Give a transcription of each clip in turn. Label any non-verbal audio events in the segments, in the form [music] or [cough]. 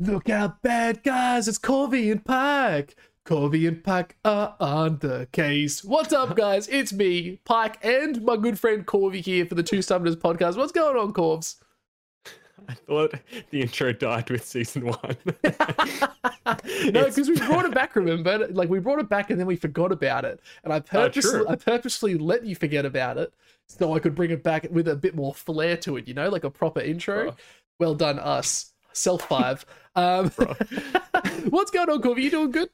Look out, bad guys! It's Corvy and Pike. Corvy and Pike are on the case. What's up, guys? It's me, Pike, and my good friend Corvy here for the Two Summoners podcast. What's going on, Corvs? I thought the intro died with season one. [laughs] no, because we brought it back. Remember, like we brought it back and then we forgot about it, and I ah, purposely, true. I purposely let you forget about it so I could bring it back with a bit more flair to it. You know, like a proper intro. Bro. Well done, us. Self five. [laughs] Um, [laughs] what's going on, Corvy? You doing good?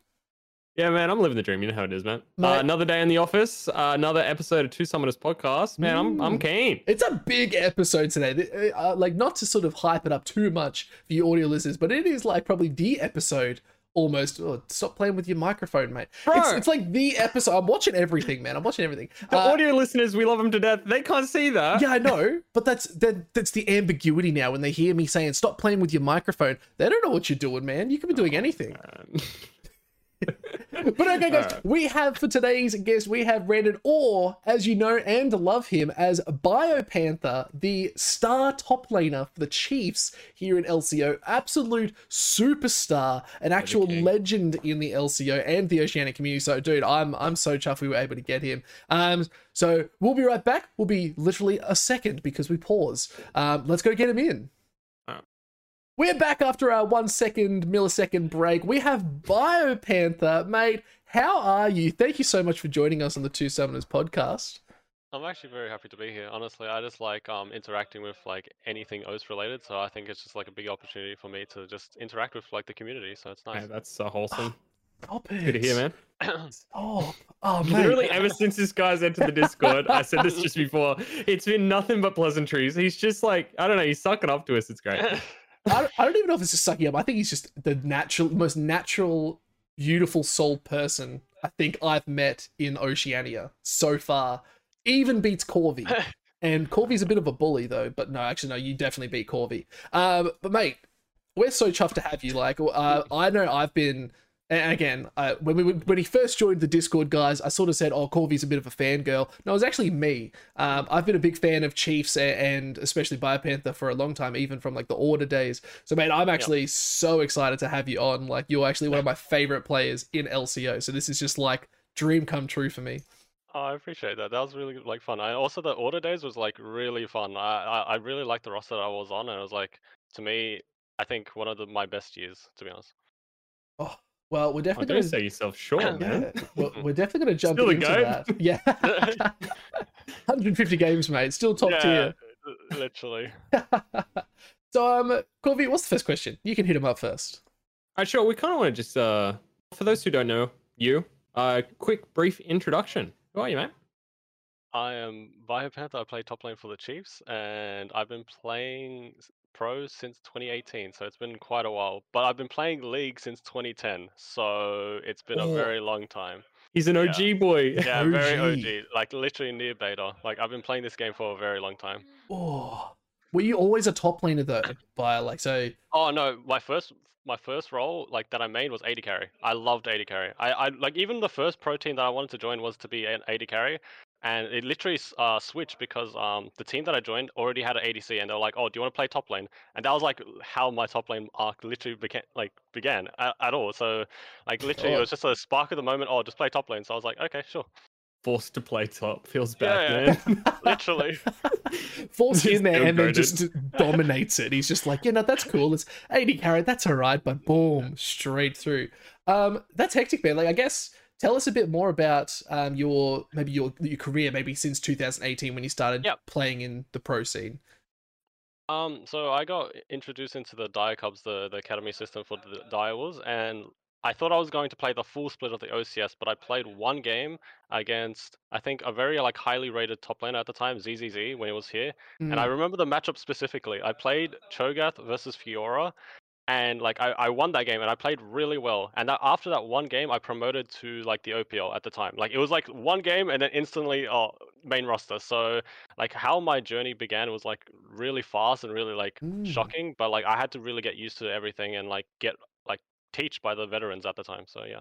yeah, man, I'm living the dream. You know how it is, man. Uh, another day in the office. Uh, another episode of Two Summoners podcast. Man, I'm I'm Mm. keen. It's a big episode today. Uh, like, not to sort of hype it up too much for you audio listeners, but it is like probably the episode almost. Oh, stop playing with your microphone, mate. It's, Bro. it's like the episode. I'm watching everything, man. I'm watching everything. The Uh, audio listeners, we love them to death. They can't see that. yeah, I know, but that's that, that's the ambiguity now. When they hear me saying "stop playing with your microphone," they don't know what you're doing, man. You could be doing anything. Man. [laughs] [laughs] But okay, guys, we have for today's guest, we have Brandon, or as you know and love him as Biopanther, the star top laner for the Chiefs here in LCO, absolute superstar, an actual king. legend in the LCO and the Oceanic community. So, dude, I'm I'm so chuffed we were able to get him. Um, so we'll be right back. We'll be literally a second because we pause. Um, let's go get him in. Alright. We're back after our one second millisecond break. We have Biopanther, mate. How are you? Thank you so much for joining us on the Two Summoners podcast. I'm actually very happy to be here. Honestly, I just like um interacting with like anything OS related, so I think it's just like a big opportunity for me to just interact with like the community. So it's nice. Yeah, that's so wholesome. Stop Good to hear, man. [clears throat] Oh, oh, mate. Literally, ever since this guy's entered the Discord, I said this just before. It's been nothing but pleasantries. He's just like I don't know. He's sucking up to us. It's great. [laughs] I, don't, I don't even know if it's just sucking up. I think he's just the natural, most natural, beautiful soul person I think I've met in Oceania so far. Even beats Corvy. [laughs] And Corvy's a bit of a bully though, but no, actually no, you definitely beat Corvy. Um, but mate, we're so chuffed to have you. Like, uh, I know I've been, and again, uh, when we when he first joined the Discord, guys, I sort of said, "Oh, Corvy's a bit of a fangirl." No, it was actually me. Um, I've been a big fan of Chiefs and especially Biopanther for a long time, even from like the Order days. So, man, I'm actually so excited to have you on. Like, you're actually one of my favorite players in LCO. So this is just like dream come true for me. oh, I appreciate that. That was really like fun. I also the order days was like really fun. I I, I really liked the roster that I was on, and it was like to me, I think one of the, my best years, to be honest. Oh, well, we're definitely don't gonna say yourself short, man. Yeah, [laughs] we're, we're definitely going to jump Still a into that. Yeah. [laughs] [laughs] 150 games, mate. Still top yeah, l- literally. so, um, Corvy, what's the first question? You can hit him up first. All right, sure. We kind of want to just, uh, for those who don't know you, uh, quick, brief introduction. Who are you, man? I am Biopanther. I play top lane for the Chiefs, and I've been playing s- pro since 2018, so it's been quite a while. But I've been playing League since 2010, so it's been a Oh. very long time. He's an Yeah. OG boy. Yeah, [laughs] very OG. OG, like literally near beta. Like I've been playing this game for a very long time. Oh, were you always a top laner though? By like, so Oh no, my first my first role like that I made was AD carry. I loved AD carry. I, I like even the first pro team that I wanted to join was to be an AD carry, and it literally uh, switched because um the team that I joined already had an ADC, and they were like, oh, do you want to play top lane? And that was like how my top lane arc literally began like began at, at all. So like [laughs] literally it Oh. was just a spark of the moment. Oh, just play top lane. So I was like, okay, sure, Forced to play top. Feels bad, Yeah, man. [laughs] literally. [laughs] force Just in there and then just dominates it. He's just like, you know, that's cool. It's 80 carat, that's all right, but boom, straight through. Um, that's hectic, man. Like, I guess tell us a bit more about um your maybe your your career, maybe since 2018 when you started Yep. playing in the pro scene. Um, so I got introduced into the Dire Cubs, the, the academy system for the Dire Wolves, and I thought I was going to play the full split of the OCS, but I played one game against I think a very like highly rated top laner at the time, ZZZ, when he was here. And I Mm. remember the matchup specifically. I played Cho'Gath versus Fiora, and like I, I won that game and I played really well. And that, after that one game, I promoted to like the OPL at the time. Like it was like one game and then instantly oh main roster. So like how my journey began was like really fast and really like Mm. shocking. But like I had to really get used to everything and like get like teach by the veterans at the time. So yeah,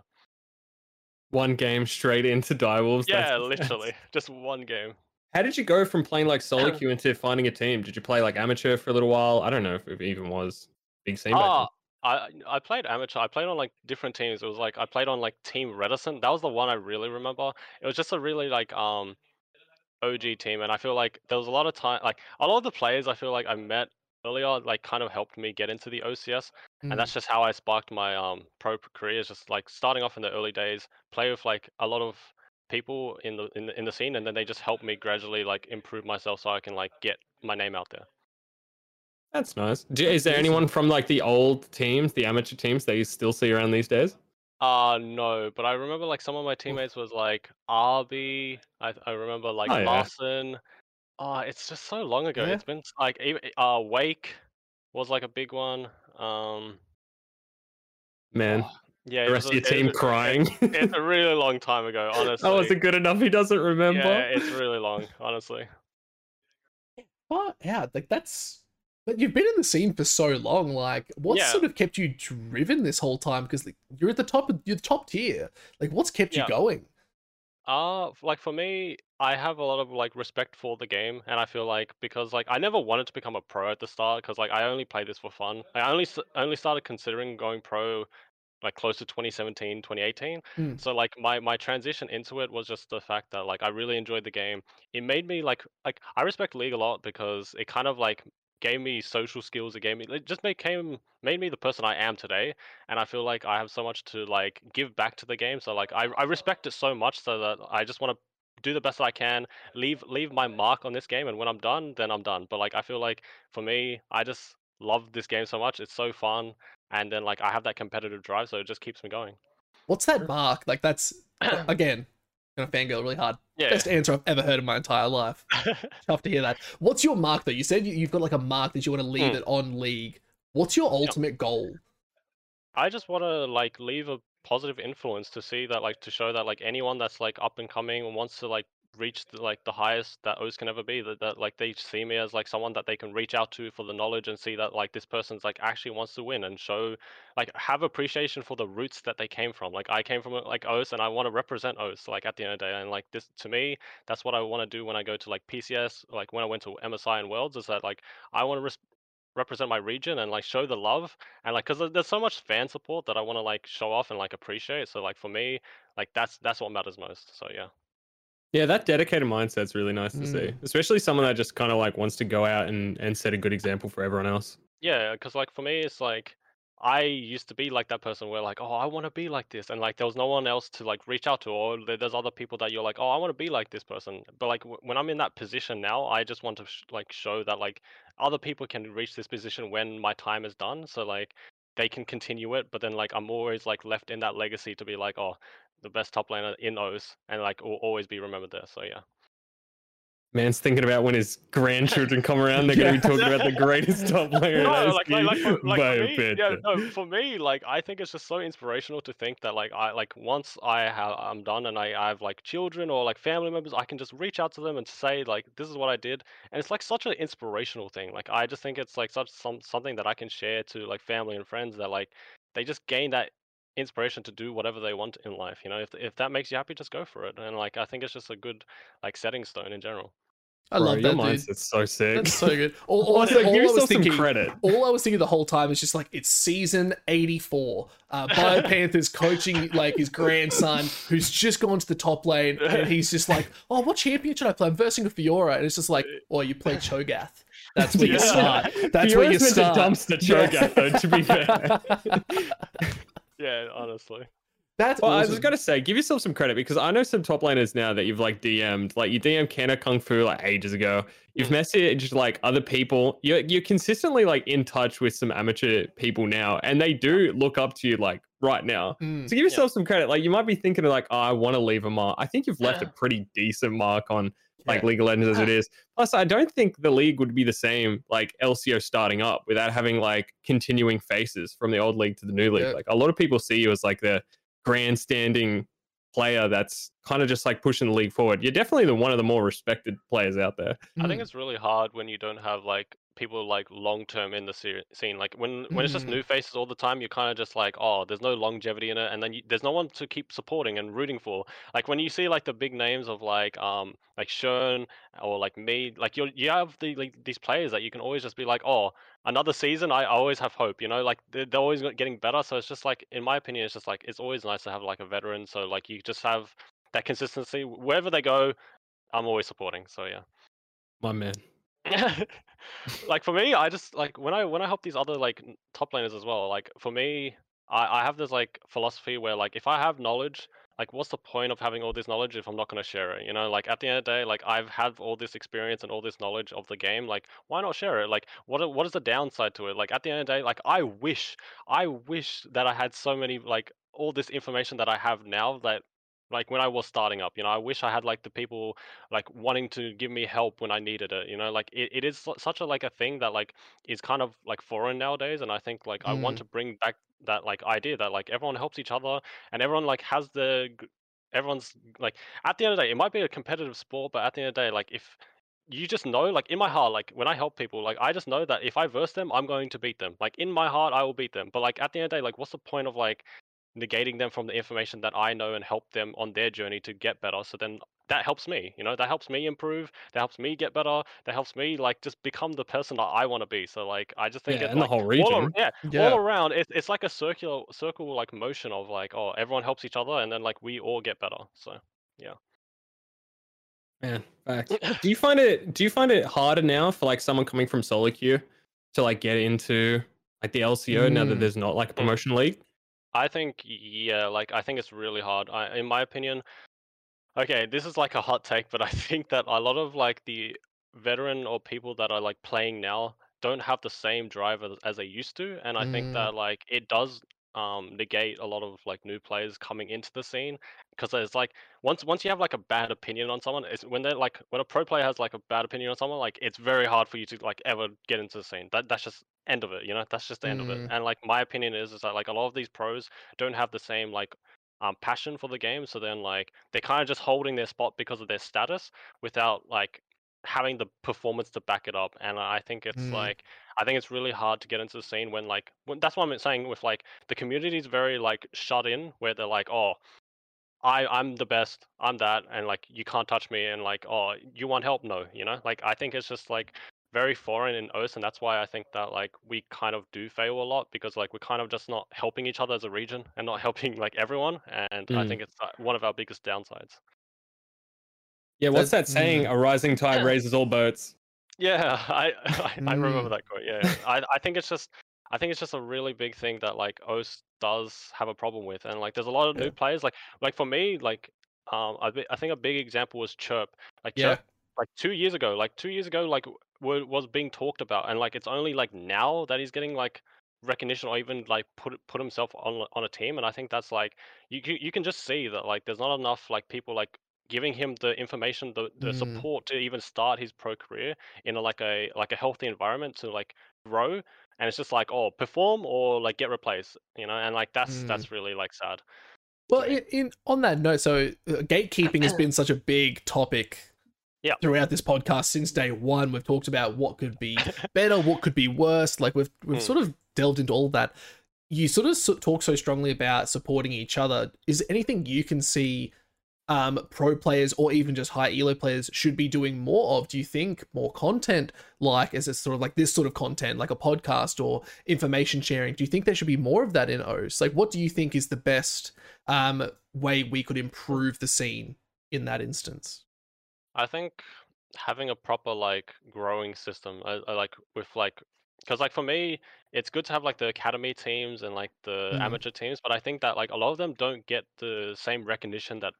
One game straight into Direwolves. that's yeah, literally just one game. How did you go from playing like [clears throat] solo queue into finding a team? Did you play like amateur for a little while? I don't know if it even was scene. back Ah, I I played amateur. I played on like different teams. It was like I played on like Team Reticent. That was the one I really remember. It was just a really like um OG team, and I feel like there was a lot of time. Like a lot of the players, I feel like I met earlier, like kind of helped me get into the OCS, Mm. and that's just how I sparked my um pro career. Is just like starting off in the early days, play with like a lot of people in the in the, in the scene, and then they just help me gradually like improve myself so I can like get my name out there. That's nice. Do, is there anyone from like the old teams, the amateur teams, that you still see around these days? Uh no, but I remember like some of my teammates was like Arby. I I remember like Oh, yeah. Larson. Oh, it's just so long ago. Yeah. It's been like even uh Wake was like a big one. Um Man, oh, yeah, the rest of your it team a- crying. It's [laughs] a really long time ago, honestly. that wasn't good enough. He doesn't remember. Yeah, it's really long, honestly. But yeah, like that's. But you've been in the scene for so long. Like, what's Yeah. sort of kept you driven this whole time? Because like, you're at the top of you're the top tier. Like, what's kept Yeah. you going? Uh, like for me, I have a lot of like respect for the game, and I feel like because like I never wanted to become a pro at the start, because like I only played this for fun. I only only started considering going pro like close to 2017, 2018. Mm. So like my my transition into it was just the fact that like I really enjoyed the game. It made me like like I respect League a lot because it kind of like gave me social skills. It gave me it just became made me the person I am today and I feel like I have so much to like give back to the game. So like I, I respect it so much so that I just want to do the best that I can, leave leave my mark on this game, and when I'm done, then I'm done. But like I feel like for me, I just love this game so much. It's so fun, and then like I have that competitive drive, so it just keeps me going. What's that mark? Like, that's [clears throat] again gonna fangirl really hard. Yeah. Best answer I've ever heard in my entire life. [laughs] Tough to hear that. What's your mark though? You said you- you've got like a mark that you want to leave Hmm. it on League. What's your ultimate goal? I just want to like leave a positive influence to see that like to show that like anyone that's like up and coming and wants to like reach the, like the highest that O's can ever be that, that like they see me as like someone that they can reach out to for the knowledge and see that like this person's like actually wants to win and show like have appreciation for the roots that they came from like I came from like O's and I want to represent O's like at the end of the day and like this to me that's what I want to do when I go to like PCS like when I went to MSI and Worlds is that like I want to res- represent my region and like show the love and like because there's so much fan support that I want to like show off and like appreciate. So like for me, like that's that's what matters most. So yeah, Yeah, that dedicated mindset's really nice to see, Mm. especially someone that just kind of like wants to go out and, and set a good example for everyone else. yeah, because like for me, it's like I used to be like that person where like oh I want to be like this, and like there was no one else to like reach out to, or there's other people that you're like oh I want to be like this person. But like w- when I'm in that position now, I just want to sh- like show that like other people can reach this position when my time is done. So like they can continue it, but then like I'm always like left in that legacy to be like oh the best top laner in O's, and like will always be remembered there. So yeah. Man's thinking about when his grandchildren come [laughs] around, they're going to be talking about the greatest top [laughs] player no, like, like, like, for, like for me, yeah, no, for me, like I think it's just so inspirational to think that like I like once I have I'm done and I, I have like children or like family members, I can just reach out to them and say like this is what I did, and it's like such an inspirational thing. Like I just think it's like such some something that I can share to like family and friends that like they just gain that inspiration to do whatever they want in life. You know, if if that makes you happy, just go for it. And like I think it's just a good like setting stone in general. I Bro, love your that, dude. mindset's so sick. That's so good. All, [laughs] all, also, all give I was yourself some thinking, credit. all I was thinking the whole time is just like it's season 84. Uh, Bio [laughs] Panthers coaching like his grandson who's just gone to the top lane and he's just like, oh, what champion should I play? I'm versing a Fiora. And it's just like, [laughs] oh, you play Cho'Gath. That's where you Yeah. start. That's where you Fiora's meant start. to dumpster Cho'Gath, though, to be fair. Yeah, honestly. That's Well, I was just gonna say, give yourself some credit because I know some top laners now that you've like DM'd. Like you DM'd Kenna Kung Fu like ages ago. You've Mm. messaged like other people. You're you're consistently like in touch with some amateur people now, and they do look up to you like right now. Mm. So give yourself some credit. Like you might be thinking like, oh, I want to leave a mark. I think you've left a pretty decent mark on like Yeah. League of Legends as it is. Plus, I don't think the league would be the same like LCO starting up without having like continuing faces from the old league to the new league. Yeah. Like a lot of people see you as like the grandstanding player that's kind of just like pushing the league forward. You're definitely the one of the more respected players out there. I think Mm. it's really hard when you don't have like people like long term in the se- scene. Like when when it's just Mm. new faces all the time, you're kind of just like, oh, there's no longevity in it, and then you, there's no one to keep supporting and rooting for. Like when you see like the big names of like um like Shern or like me, like you you have the like these players that you can always just be like, oh, another season. I always have hope, you know, like they're, they're always getting better. So it's just like, in my opinion, it's just like it's always nice to have like a veteran. So like you just have that consistency wherever they go. I'm always supporting. So yeah. My man. [laughs] like for me, I just like when I when I help these other like top laners as well. Like for me, I I have this like philosophy where like if I have knowledge, like what's the point of having all this knowledge if I'm not gonna share it? You know, like at the end of the day, like I've had all this experience and all this knowledge of the game. Like why not share it? Like what what is the downside to it? Like at the end of the day, like I wish I wish that I had so many like all this information that I have now that like when I was starting up, you know, I wish I had like the people like wanting to give me help when I needed it. You know, like it, it is such a like a thing that like is kind of like foreign nowadays, and I think like I want Mm. to bring back that like idea that like everyone helps each other and everyone like has the everyone's like at the end of the day, it might be a competitive sport, but at the end of the day, like if you just know, like in my heart, like when I help people, like I just know that if I verse them, I'm going to beat them. Like in my heart, I will beat them. But like at the end of the day, like what's the point of like negating them from the information that I know and help them on their journey to get better. So then that helps me, you know, that helps me improve, that helps me get better, that helps me like just become the person that I want to be. So like I just think Yeah, it and the whole region. ar- yeah, Yeah. all around it's it's like a circular circle like motion of like oh everyone helps each other and then like we all get better. So yeah. Man, facts. [laughs] do you find it do you find it harder now for like someone coming from solo queue to like get into like the LCO now that Mm. there's not like a promotion league? I think yeah, like I think it's really hard. I, in my opinion, okay, this is like a hot take, but I [laughs] think that a lot of like the veteran or people that are like playing now don't have the same drive as, as they used to, and I Mm. think that like it does um negate a lot of like new players coming into the scene because it's like once once you have like a bad opinion on someone, it's when they're like when a pro player has like a bad opinion on someone, like it's very hard for you to like ever get into the scene. That that's just end of it, you know. That's just the end of it. Mm. And like my opinion is is that like a lot of these pros don't have the same like um passion for the game, so then like they're kind of just holding their spot because of their status without like having the performance to back it up. And I think it's Mm. like I think it's really hard to get into the scene when like when, that's what I'm saying with like the community is very like shut in where they're like oh I I'm the best. I'm that, and like you can't touch me, and like oh you want help? No, you know. Like I think it's just like very foreign in OS, and that's why I think that like we kind of do fail a lot because like we're kind of just not helping each other as a region and not [laughs] helping like everyone, and I Mm. think it's uh, one of our biggest downsides. Yeah, what's that saying? A rising tide raises all boats. Yeah, [laughs] I [laughs] I, I remember Mm. that quote. Yeah, yeah. [laughs] I I think it's just I think it's just a really big thing that like OS does have a problem with, and like there's a lot of Yeah. new players. Like like for me, like um I I think a big example was Chirp. Like Yeah. Chirp, like two years ago, like two years ago, like w- was being talked about, and like it's only like now that he's getting like recognition or even like put put himself on on a team, and I think that's like you you can just see that like there's not enough like people like giving him the information the, the Mm. support to even start his pro career in a, like a like a healthy environment to like grow and it's just like oh perform or like get replaced you know and like that's Mm. that's really like sad Well, in, in on that note, so uh, gatekeeping has been such a big topic. Yeah. Throughout this podcast since day one, we've talked about what could be [laughs] better, what could be worse. Like we've we've Mm. sort of delved into all that. You sort of talk so strongly about supporting each other. Is there anything you can see um, pro players or even just high elo players should be doing more of? Do you think more content, like as a sort of like this sort of content, like a podcast or information sharing? Do you think there should be more of that in OS? Like, what do you think is the best um, way we could improve the scene in that instance? i think having a proper like growing system I, I like with like because like for me it's good to have like the academy teams and like the Mm. amateur teams but i think that like a lot of them don't get the same recognition that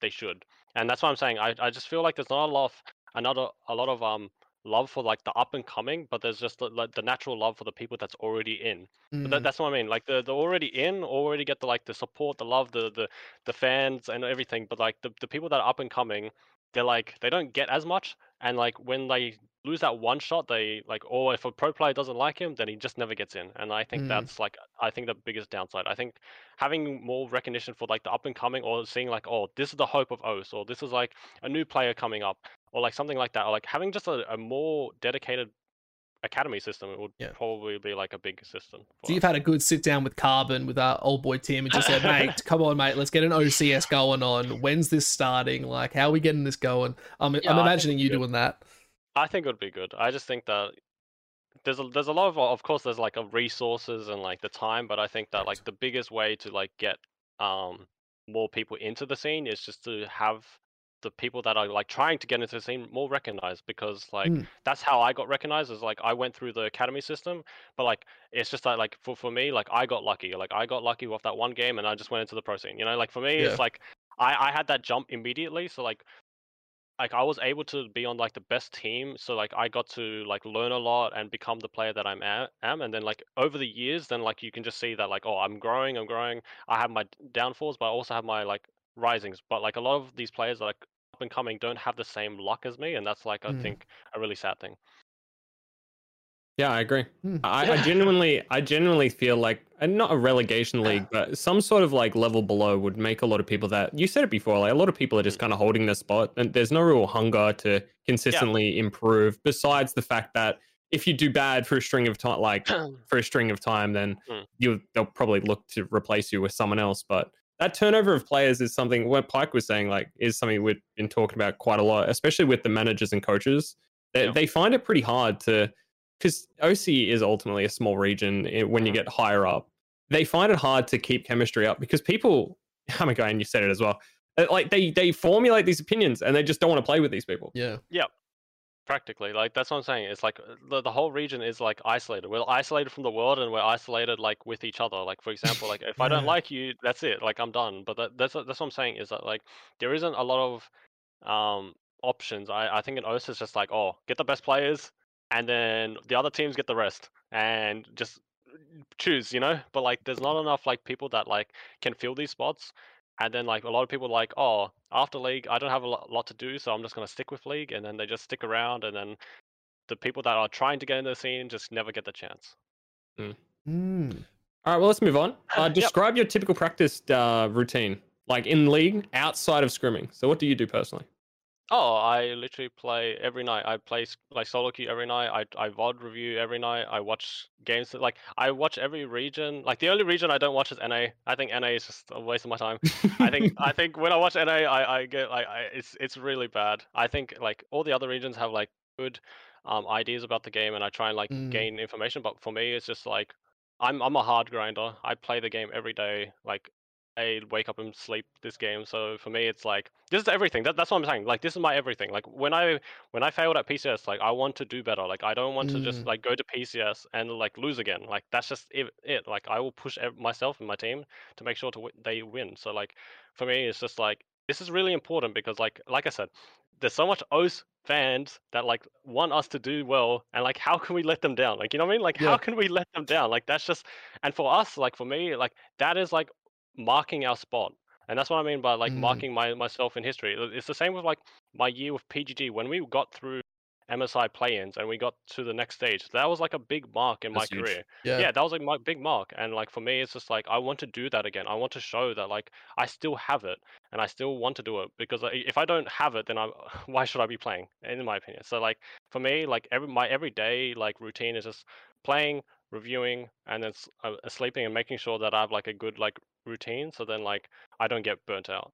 they should and that's what i'm saying i, I just feel like there's not a lot of another a lot of um love for like the up and coming but there's just the, like the natural love for the people that's already in But Mm, that, that's what I mean. Like the the already in already get the like the support, the love, the the the fans and everything. But like the, the people that are up and coming, they're like they don't get as much. And like when they lose that one shot, they like or if a pro player doesn't like him, then he just never gets in. And I think Mm. that's like I think the biggest downside. I think having more recognition for like the up and coming or seeing like oh this is the hope of OS or this is like a new player coming up or like something like that or like having just a, a more dedicated academy system, it would Yeah. probably be like a big system. So you've had a good sit down with Carbon with our old boy Tim and just said, mate, [laughs] come on, mate, let's get an OCS going on. When's this starting? Like, how are we getting this going? I'm, Yeah, I'm imagining you good. doing that. I think it would be good. I just think that there's a there's a lot of of course there's like a resources and like the time, but I think that like the biggest way to like get um more people into the scene is just to have the people that are like trying to get into the scene more recognized because like Mm. that's how I got recognized is like I went through the academy system but like it's just that like for, for me like I got lucky like I got lucky with that one game and I just went into the pro scene you know like for me Yeah. it's like I I had that jump immediately so like like I was able to be on like the best team, so like I got to like learn a lot and become the player that I'm a- am, and then like over the years, then like you can just see that like oh I'm growing, I'm growing. I have my downfalls, but I also have my like risings. But like a lot of these players that like, up and coming don't have the same luck as me, and that's like I Mm. think a really sad thing. Yeah, I agree. Hmm. I, I genuinely, I genuinely feel like, and not a relegation league, but some sort of like level below would make a lot of people that you said it before. Like a lot of people are just kind of holding their spot, and there's no real hunger to consistently improve. Besides the fact that if you do bad for a string of time, like [clears throat] for a string of time, then Mm. you they'll probably look to replace you with someone else. But that turnover of players is something what Pike was saying, like, is something we've been talking about quite a lot, especially with the managers and coaches. They, Yeah. they find it pretty hard to, because OC is ultimately a small region eh, when you get higher up. They find it hard to keep chemistry up because people, [laughs] oh my god, and you said it as well. uh, Like they they formulate these opinions and they just don't want to play with these people. Yeah. Yeah. Practically, like that's what I'm saying. It's like uh, the, the whole region is like isolated. We're isolated from the world, and we're isolated like with each other. Like for example, like if [laughs] I don't like you, that's it. Like I'm done. But that, that's what- that's what I'm saying is that like there isn't a lot of um options. I I think in OS it's just like oh get the best players, and then the other teams get the rest, and just choose. You know. But like there's not enough like people that like can fill these spots. And then like a lot of people like, oh, after league, I don't have a lot to do, so I'm just gonna stick with league, and then they just stick around, and then the people that are trying to get into the scene just never get the chance. Mm. All right, well let's move on. Uh, [laughs] Yep. describe your typical practice uh, routine, like in league, outside of scrimming. So what do you do personally? Oh, I literally play every night. I play like solo queue every night. I I VOD review every night. I watch games. that- Like I watch every region. Like the only region I don't watch is NA. I think NA is just a waste of my time. I think [laughs] I think when I watch NA, I, I get like I, it's it's really bad. I think like all the other regions have like good um, ideas about the game, and I try and like Mm. gain information. But for me, it's just like I'm I'm a hard grinder. I play the game every day. Like I wake up and sleep this game. So for me, it's like this is everything. That, that's what I'm saying. Like this is my everything. Like when I when I failed at PCS, like I want to do better. Like I don't want to just Mm. like go to PCS and like lose again. Like that's just it. it. Like I will push myself and my team to make sure to w- they win. So like for me, it's just like this is really important because like like I said, there's so much OS fans that like want us to do well, and like how can we let them down? Like you know what I mean? Like Yeah. how can we let them down? Like that's just and for us, like for me, like that is like marking our spot. And that's what I mean by like Mm. marking my myself in history. It's the same with like my year with PGG when we got through MSI play-ins and we got to the next stage. That was like a big mark in That's my huge. career. Yeah. Yeah, that was like my big mark. And like for me, it's just like I want to do that again. I want to show that like I still have it and I still want to do it because if I don't have it, then I [laughs] why should I be playing? In my opinion. So like for me, like every my everyday like routine is just playing, reviewing, and then uh, uh, sleeping and making sure that I have like a good like routine. So then like I don't get burnt out.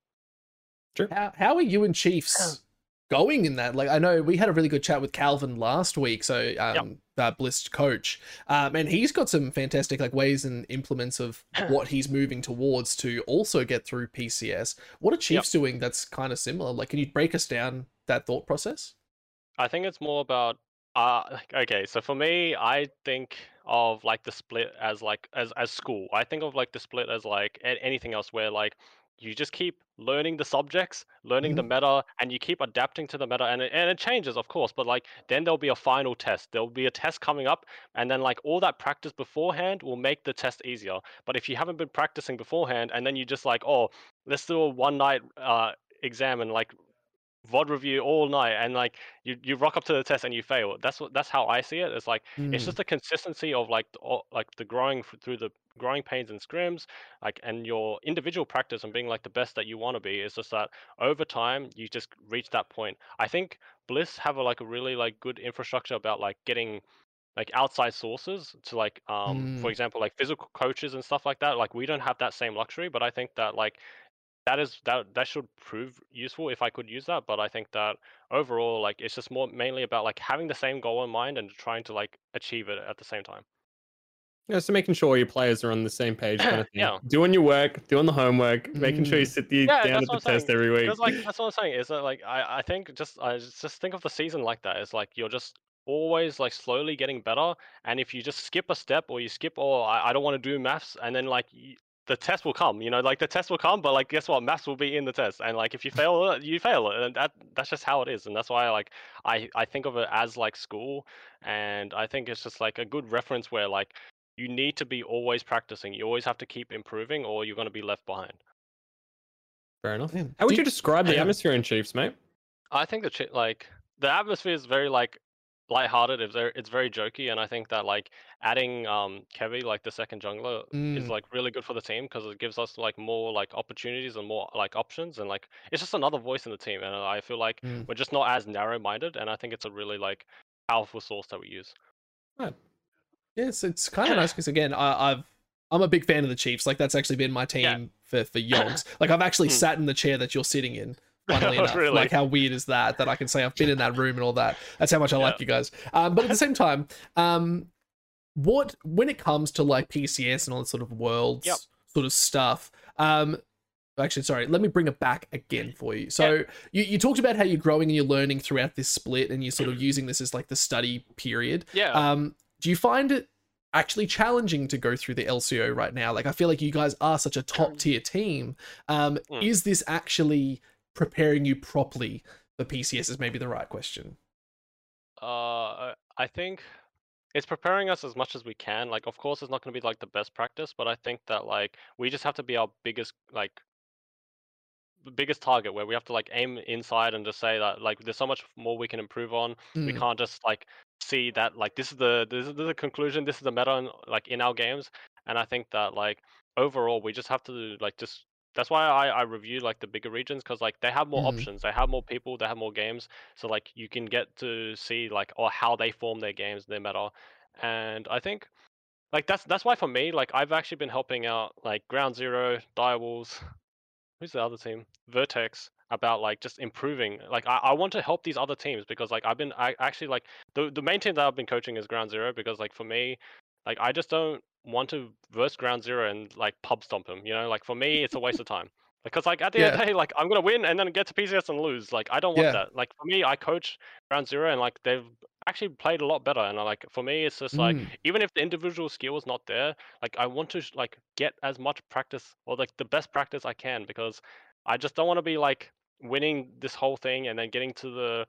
How how are you and Chiefs going in that? Like, I know we had a really good chat with Calvin last week, so um, that Bliss coach, um, and he's got some fantastic like ways and implements of [clears throat] what he's moving towards to also get through PCS. What are Chiefs doing that's kind of similar? Like, can you break us down that thought process? I think it's more about uh like, okay, so for me, I think of like the split as like as as school. I think of like the split as like anything else where like you just keep learning the subjects, learning the meta, and you keep adapting to the meta, and it, and it changes, of course. But like then there'll be a final test. There'll be a test coming up, and then like all that practice beforehand will make the test easier. But if you haven't been practicing beforehand, and then you just like, oh, let's do a one night uh exam and like VOD review all night and like you, you rock up to the test and you fail. That's what that's how I see it. It's like it's Mm. just the consistency of like the, like the growing through the growing pains and scrims, like and your individual practice and being like the best that you want to be. It's just that over time you just reach that point. I think Bliss have a, like a really like good infrastructure about like getting like outside sources to like um for Mm. example like physical coaches and stuff like that like we don't have that same luxury but i think that like that is that that should prove useful if i could use that but i think that overall like it's just more mainly about like having the same goal in mind and trying to like achieve it at the same time Yeah, so making sure your players are on the same page, kind of [clears throat] thing. Yeah. Doing your work, doing the homework, making sure you Mm. sit the, Yeah, down at the test every week. Like that's what I'm saying is that like I I think just I just think of the season like that. It's like you're just always like slowly getting better, and if you just skip a step or you skip oh I, I don't want to do maths, and then like the test will come. You know, like the test will come, but like guess what? Maths will be in the test, and like if you fail uh, you fail and that that's just how it is, and that's why like I I think of it as like school, and I think it's just like a good reference where like you need to be always practicing. You always have to keep improving, or you're going to be left behind. Fair enough. How would you you- describe the [laughs] atmosphere in Chiefs, mate? I think the like the atmosphere is very like lighthearted. It's very it's very jokey, and I think that like adding um Kevy like the second jungler is Mm. like really good for the team because it gives us like more like opportunities and more like options, and like it's just another voice in the team, and I feel like Mm. we're just not as narrow minded, and I think it's a really like powerful source that we use. Yeah, it's, it's kind of nice [laughs] because again, I, I've I'm a big fan of the Chiefs. Like that's actually been my team Yeah. for for [laughs] yonks. like I've actually Hmm. sat in the chair that you're sitting in. Funnily [laughs] enough, Really? like how weird is that? That I can say I've been in that room and all that. That's how much I like you guys. Um, but at the same time, um, what when it comes to like PCS and all that sort of worlds Yep. sort of stuff, um, actually, sorry, let me bring it back again for you. So you, you talked about how you're growing and you're learning throughout this split, and you're sort of using this as like the study period. Yeah. Um, do you find it actually challenging to go through the LCO right now? Like, I feel like you guys are such a top tier team. Um, Mm. Is this actually preparing you properly for PCS? Is maybe the right question. Uh, I think it's preparing us as much as we can. Like, of course, it's not going to be like the best practice, but I think that like we just have to be our biggest like the biggest target where we have to like aim inside and just say that like there's so much more we can improve on. We Mm. can't just like see that like this is the this is the conclusion, this is the meta in, like in our games. And I think that like overall we just have to like just that's why I, I review like the bigger regions because like they have more Mhm. options, they have more people, they have more games, so like you can get to see like or how they form their games, their meta, and I think like that's that's why for me like I've actually been helping out like Ground Zero, Direwolves, who's the other team, Vertex about like just improving. Like I, I want to help these other teams because like I've been I actually like the the main team that I've been coaching is Ground Zero because like for me, like I just don't want to verse Ground Zero and like pub stomp him. You know, like for me it's a waste of time. Because like at the end of the day, like I'm gonna win and then get to PCS and lose. Like I don't want Yeah. that. Like for me, I coach Ground Zero and like they've actually played a lot better. And uh, like for me, it's just like Mm. even if the individual skill is not there, like I want to like get as much practice or like the best practice I can because I just don't want to be like winning this whole thing and then getting to the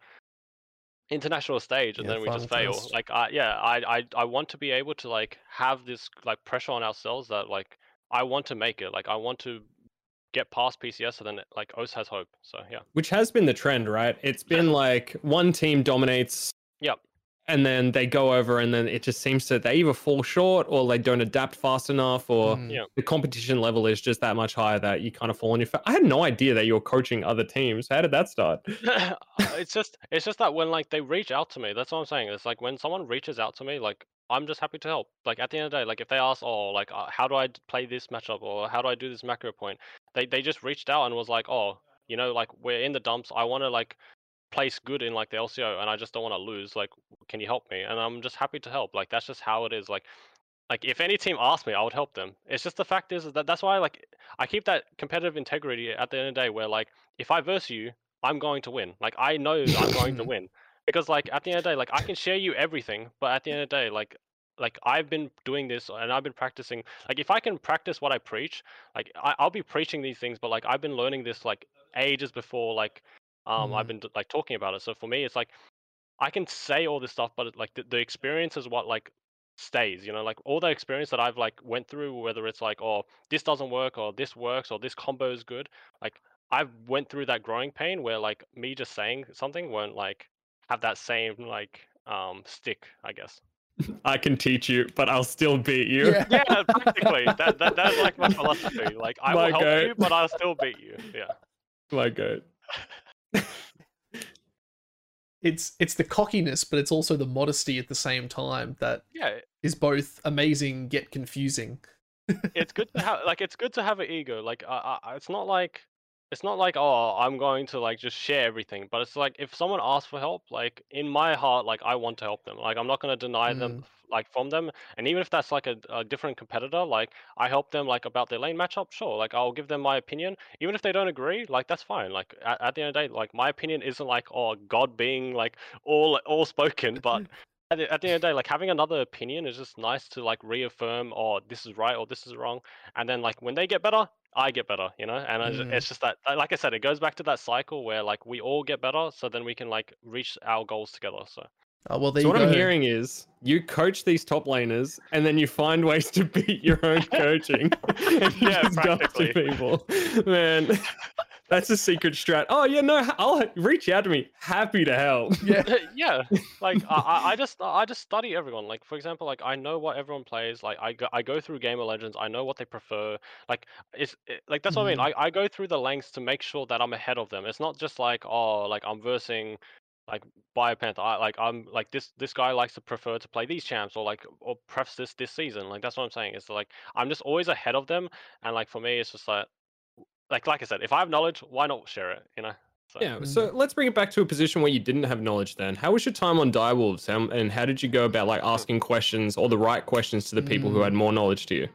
international stage and Yeah, then we just fail. Like I yeah, I, I I want to be able to like have this like pressure on ourselves that like I want to make it. Like I want to get past PCS and then like OS has hope. So yeah. Which has been the trend, right? It's been like one team dominates. Yep. And then they go over, and then it just seems to they either fall short or they don't adapt fast enough, or Mm. Yeah. the competition level is just that much higher that you kind of fall on your. Fa- I had no idea that you were coaching other teams. How did that start? [laughs] it's just it's just that when like they reach out to me, that's what I'm saying. It's like when someone reaches out to me, like I'm just happy to help. Like at the end of the day, like if they ask, oh, like uh, how do I play this matchup or how do I do this macro point, they they just reached out and was like, oh, you know, like we're in the dumps. I want to like place good in like the LCO, and I just don't want to lose. Like, can you help me? And I'm just happy to help. Like that's just how it is. Like like if any team asked me, I would help them. It's just the fact is, is that that's why like I keep that competitive integrity at the end of the day where like if I verse you, I'm going to win. Like I know I'm going to [laughs] win. Because like at the end of the day, like I can share you everything, but at the end of the day, like like I've been doing this and I've been practicing. Like if I can practice what I preach, like I, I'll be preaching these things, but like I've been learning this like ages before like um I've Mm. been like talking about it. So for me, it's like I can say all this stuff, but it, like the, the experience is what like stays. You know, like all the experience that I've like went through, whether it's like oh this doesn't work or this works or this combo is good, like I've went through that growing pain where like me just saying something won't like have that same like um stick, I guess. I can teach you, but I'll still beat you. Yeah. Yeah, practically. [laughs] that, that that's like my philosophy. Like I My will help goat. you, but I'll still beat you. Yeah. My god. [laughs] it's it's the cockiness, but it's also the modesty at the same time that Yeah, is both amazing yet confusing. it's good to have like it's good to have an ego. Like I, I, it's not like it's not like oh I'm going to like just share everything, but it's like if someone asks for help, like in my heart, like I want to help them. Like I'm not gonna deny them mm. like from them, and even if that's like a, a different competitor, like I help them like about their lane matchup, sure. Like I'll give them my opinion, even if they don't agree, like that's fine. Like at, at the end of the day, like my opinion isn't like oh God being like all [laughs] all spoken, but [laughs] at the, at the end of the day, like having another opinion is just nice to like reaffirm, oh, this is right or this is wrong. And then like when they get better, I get better, you know. And it's- Mm. it's just that, like I said, it goes back to that cycle where like we all get better, so then we can like reach our goals together. So Oh well, there So you what go. I'm hearing is you coach these top laners, and then you find ways to beat your own [laughs] coaching. and [laughs] you Yeah, just go to practically. people, man. [laughs] That's a secret strat. Oh yeah, no, I'll reach out to me. Happy to help. [laughs] Yeah. [laughs] yeah, like I, I I just I just study everyone. Like for example, like I know what everyone plays. Like I go, I go through Game of Legends. I know what they prefer. Like it's it, like that's what I mean. Mm-hmm. I, I go through the lengths to make sure that I'm ahead of them. It's not just like oh like I'm versing like Biopanther. I, like I'm like this this guy likes to prefer to play these champs or like or prefs this this season. Like that's what I'm saying. It's like I'm just always ahead of them. And like for me, it's just like like like I said, if I have knowledge, why not share it? You know. So. Yeah, so let's bring it back to a position where you didn't have knowledge then. How was your time on Direwolves? How, and how did you go about like asking questions or the right questions to the people who Mm. had more knowledge to you?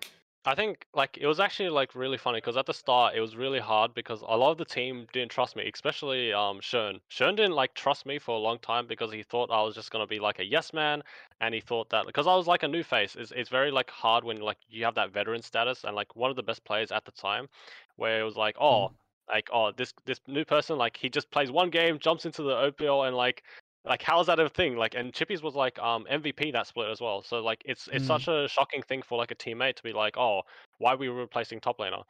I think like it was actually like really funny because at the start it was really hard because a lot of the team didn't trust me, especially um Shern. Shern didn't like trust me for a long time because he thought I was just gonna be like a yes man, and he thought that because I was like a new face, it's it's very like hard when like you have that veteran status and like one of the best players at the time, where it was like oh like oh this this new person like he just plays one game, jumps into the OPL and like like how is that a thing? Like and Chippys was like um mvp that split as well so like it's it's Mm. such a shocking thing for like a teammate to be like oh why we were replacing top laner?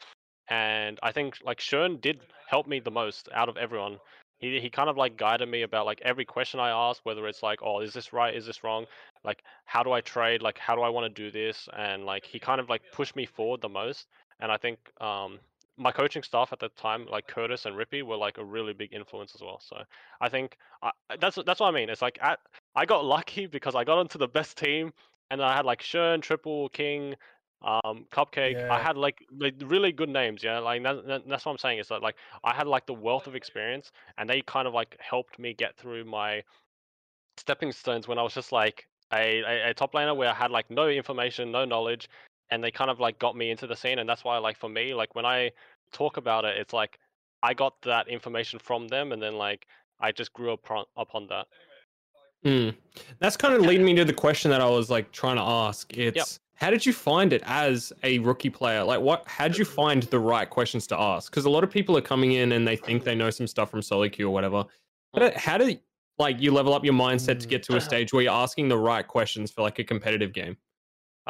And i think like Shern did help me the most out of everyone. He, he kind of like guided me about like every question i asked whether it's like oh is this right? Is this wrong? Like how do i trade? Like how do i want to do this? And like he kind of like pushed me forward the most and i think um my coaching staff at the time like curtis and rippy were like a really big influence as well so i think I, that's that's what I mean. It's like at, I got [laughs] lucky because I got onto the best team, and I had like Shern, Triple, King, um, Cupcake. I had like, like really good names. Yeah, like that, that- that's what I'm saying. Is that like I had like the wealth of experience, and they kind of like helped me get through my stepping stones when I was just like a, a, a top laner where I had like no information, no knowledge, and they kind of like got me into the scene. And that's why like for me, like when I talk about it, it's like I got that information from them, and then like I just grew upon upon that. Mm. That's kind of leading me to the question that I was like trying to ask. It's how did you find it as a rookie player? Like, what? How did you [laughs] find the right questions to ask? Because a lot of people are coming in and they think they know some stuff from solo queue or whatever. But how do like you level up your mindset to Mm. get to a stage where you're asking the right questions for like a competitive game?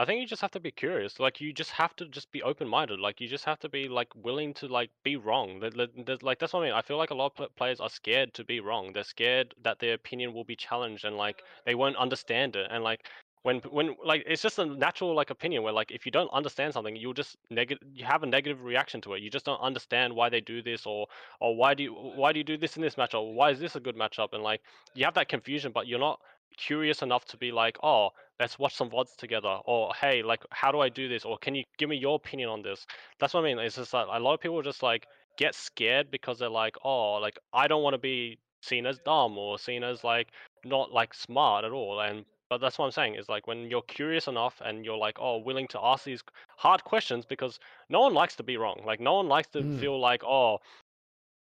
I think you just have to be curious. Like you just have to just be open minded. Like you just have to be like willing to like be wrong. That- that- that- Like that's what I mean. I feel like a lot of pl- players are scared to be wrong. They're scared that their opinion will be challenged and like mm-hmm. they won't understand it. And like when when like it's just a natural like opinion where like if you don't understand something, you'll just negative. You have a negative reaction to it. You just don't understand why they do this or or why do you why do you do this in this matchup? Or why is this a good matchup? And like you have that confusion, but you're not curious enough to be like, oh, let's watch some VODs together, or hey, like, how do I do this, or can you give me your opinion on this? That's what I mean. It's just that a lot of people just like get scared because they're like, oh, like I don't want to be seen as dumb or seen as like not like smart at all. And but that's what I'm saying is like when you're curious enough and you're like, oh, willing to ask these hard questions because no one likes to be wrong. Like no one likes to Mm. feel like, oh,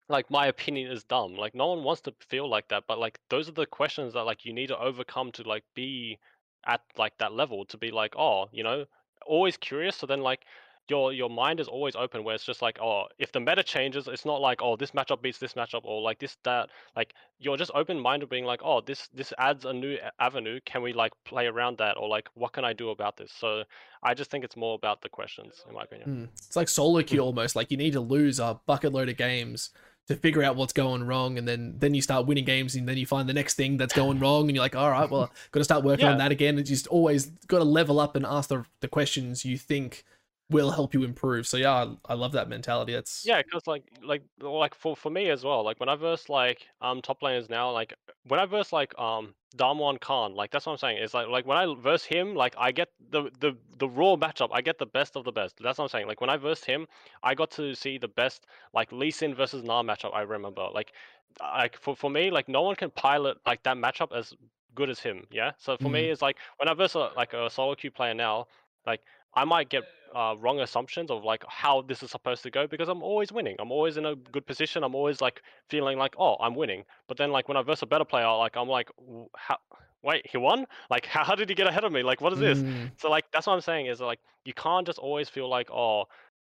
like my opinion is dumb. Like no one wants to feel like that, but like those are the questions that like you need to overcome to like be at like that level to be like, oh, you know, always curious. So then like your your mind is always open where it's just like, oh, if the meta changes, it's not like, oh, this matchup beats this matchup or like this that like you're just open minded being like, oh, this this adds a new avenue. Can we like play around that or like what can I do about this? So I just think it's more about the questions, in my opinion. Mm. It's like solo queue almost. Like you need to lose a bucket load of games to figure out what's going wrong, and then then you start winning games, and then you find the next thing that's going [laughs] wrong, and you're like, all right, well, got to start working on that again. And just always got to level up and ask the the questions you think will help you improve. So yeah, I, I love that mentality. It's Yeah, because like like like for for me as well. Like when I verse like um top laners now, like when I verse like um Damwon Khan, like that's what I'm saying. It's like like when I verse him, like I get the the the raw matchup. I get the best of the best. That's what I'm saying. Like when I versed him, I got to see the best like Lee Sin versus Na matchup. I remember like like for for me, like no one can pilot like that matchup as good as him. Yeah. So for me, it's like when I verse a, like a solo queue player now, like I might get uh, wrong assumptions of like how this is supposed to go because I'm always winning. I'm always in a good position. I'm always like feeling like oh I'm winning. But then like when I verse a better player, like I'm like how wait he won? Like how, [laughs] how did he get ahead of me? Like what is this? Mm, So like that's what I'm saying is like you can't just always feel like oh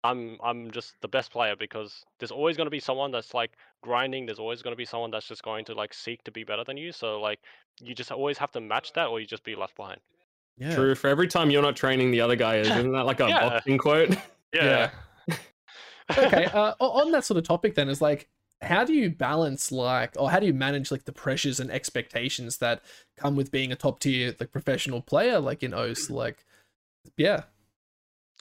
I'm I'm just the best player because there's always going to be someone that's like grinding. There's always going to be someone that's just going to like seek to be better than you. So like you just always have to match that or you just be left behind. Yeah. True. For every time you're not training, the other guy is. Isn't that like a [laughs] Yeah. boxing quote? [laughs] Yeah. [laughs] okay uh, on that sort of topic then is like how do you balance like or how do you manage like the pressures and expectations that come with being a top tier like professional player like in os like yeah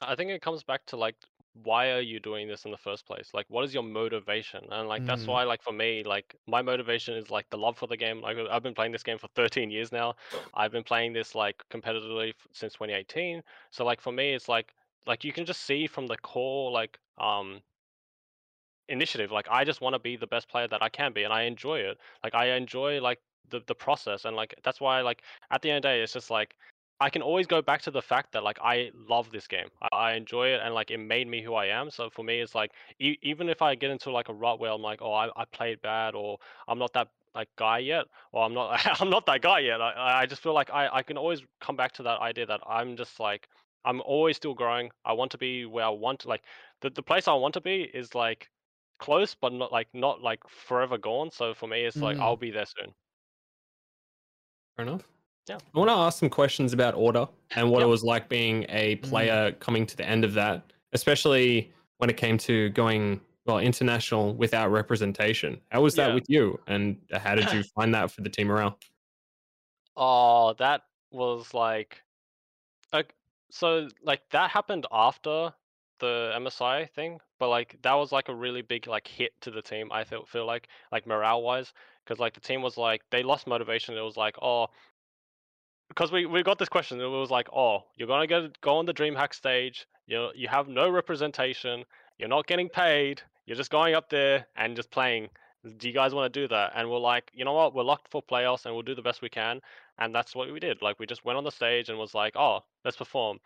I think it comes back to like why are you doing this in the first place? Like what is your motivation? And like that's Mm. why like for me like my motivation is like the love for the game. Like I've been playing this game for 13 years now. I've been playing this like competitively f- since 2018. So like for me it's like like you can just see from the core like um initiative like I just want to be the best player that I can be and I enjoy it. Like I enjoy like the the process and like that's why like at the end of the day it's just like I can always go back to the fact that like I love this game. I, enjoy it and like it made me who I am. So for me, it's like e- even if I get into like a rut where I'm like, oh, I, I played bad or I'm not that like guy yet, or I'm not [laughs] I'm not that guy yet. I I just feel like I I can always come back to that idea that I'm just like I'm always still growing. I want to be where I want to like the the place I want to be is like close but not like not like forever gone. So for me, it's like Mm. I'll be there soon. Fair enough. Yeah. I want to ask some questions about order and what Yep. it was like being a player mm. coming to the end of that, especially when it came to going well international without representation. How was that Yeah. with you, and how did you [clears throat] find that for the team morale? Oh, that was like, like so like that happened after the MSI thing, but like that was like a really big like hit to the team. I feel feel like like morale wise, because like the team was like they lost motivation. It was like oh, because we we got this question. It was like oh, you're gonna get go on the DreamHack stage. You you have no representation. You're not getting paid. You're just going up there and just playing. Do you guys want to do that? And we're like, you know what? We're locked for playoffs, and we'll do the best we can and that's what we did like we just went on the stage and was like oh let's perform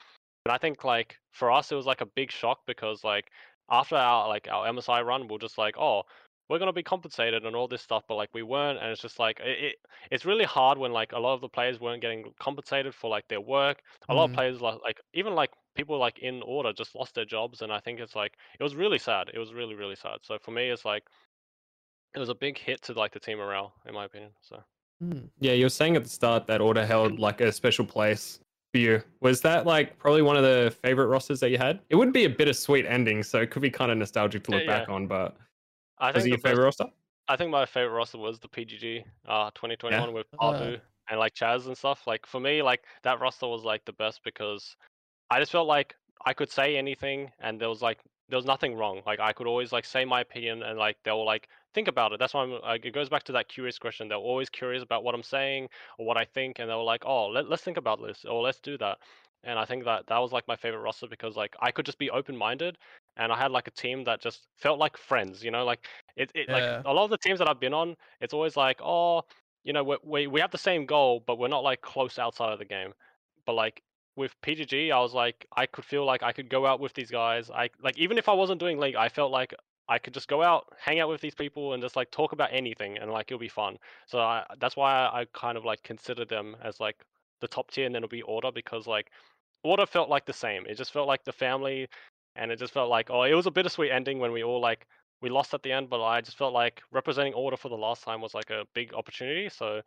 and i think like for us it was like a big shock because like after our like our msi run we're just like oh we're going to be compensated and all this stuff but like we weren't and it's just like it, it it's really hard when like a lot of the players weren't getting compensated for like their work a lot of Mhm. players like, like even like people like in order just lost their jobs and i think it's like it was really sad it was really really sad so for me it's like it was a big hit to like the team morale in my opinion so Mm. Yeah, you were saying at the start that order held like a special place for you. Was that like probably one of the favorite rosters that you had? It would be a bittersweet ending, so it could be kind of nostalgic to look Yeah, back on. But i was think it your the best- favorite roster? I think my favorite roster was the PGG uh 2021 with Uh. And like Chaz and stuff. Like for me, like that roster was like the best because I just felt like I could say anything and there was like there was nothing wrong. Like I could always like say my opinion and like they were like think about it. That's why I'm like it goes back to that curious question. They're always curious about what I'm saying or what I think and they were like, "Oh, let, let's think about this or let's do that." And I think that that was like my favorite roster because like I could just be open-minded and I had like a team that just felt like friends, you know, like it, it Yeah. like a lot of the teams that I've been on, it's always like, oh, you know, we, we we have the same goal, but we're not like close outside of the game. But like with PGG, I was like, I could feel like I could go out with these guys. I like even if I wasn't doing league, I felt like I could just go out, hang out with these people, and just like talk about anything, and like it'll be fun. So I, that's why I, I kind of like consider them as like the top tier, and then it'll be Order because like Order felt like the same. It just felt like the family, and it just felt like oh, it was a bittersweet ending when we all like we lost at the end, but I just felt like representing Order for the last time was like a big opportunity. So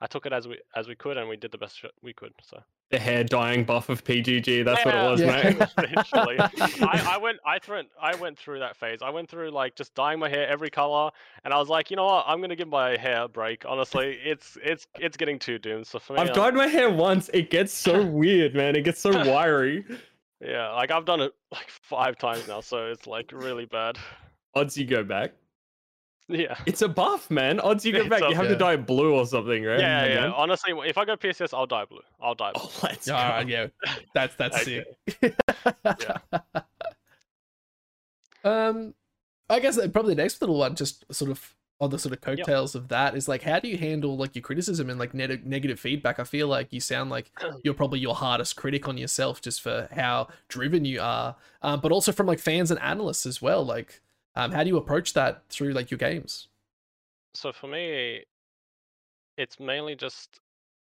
I took it as we as we could, and we did the best sh- we could. So The hair dyeing buff of PGG. That's what it was, Yeah. mate. [laughs] I, I went I through I went through that phase. I went through like just dyeing my hair every color, and I was like, you know what, I'm gonna give my hair a break. Honestly, it's it's it's getting too doomed. So for me, I've I'm- dyed my hair once. It gets so [laughs] weird, man. It gets so wiry. Yeah, like I've done it like five times now, so it's like really bad. Odds you go back. Yeah. It's a buff, man. Odds you get [laughs] It's back. a- You have to die blue or something, right? Yeah, yeah. Again? Honestly, if I go PCS, I'll die blue. I'll die blue. Oh, [laughs] let's Yeah, all right, go. yeah, that's that's Okay. [laughs] sick. Um, I guess that probably the next little one, just sort of on the sort of coattails of that, is like, how do you handle like your criticism and like neg- negative feedback? I feel like you sound like [clears throat] you're probably your hardest critic on yourself, just for how driven you are, um, but also from like fans and analysts as well. Like, um, how do you approach that through like your games? So for me, it's mainly just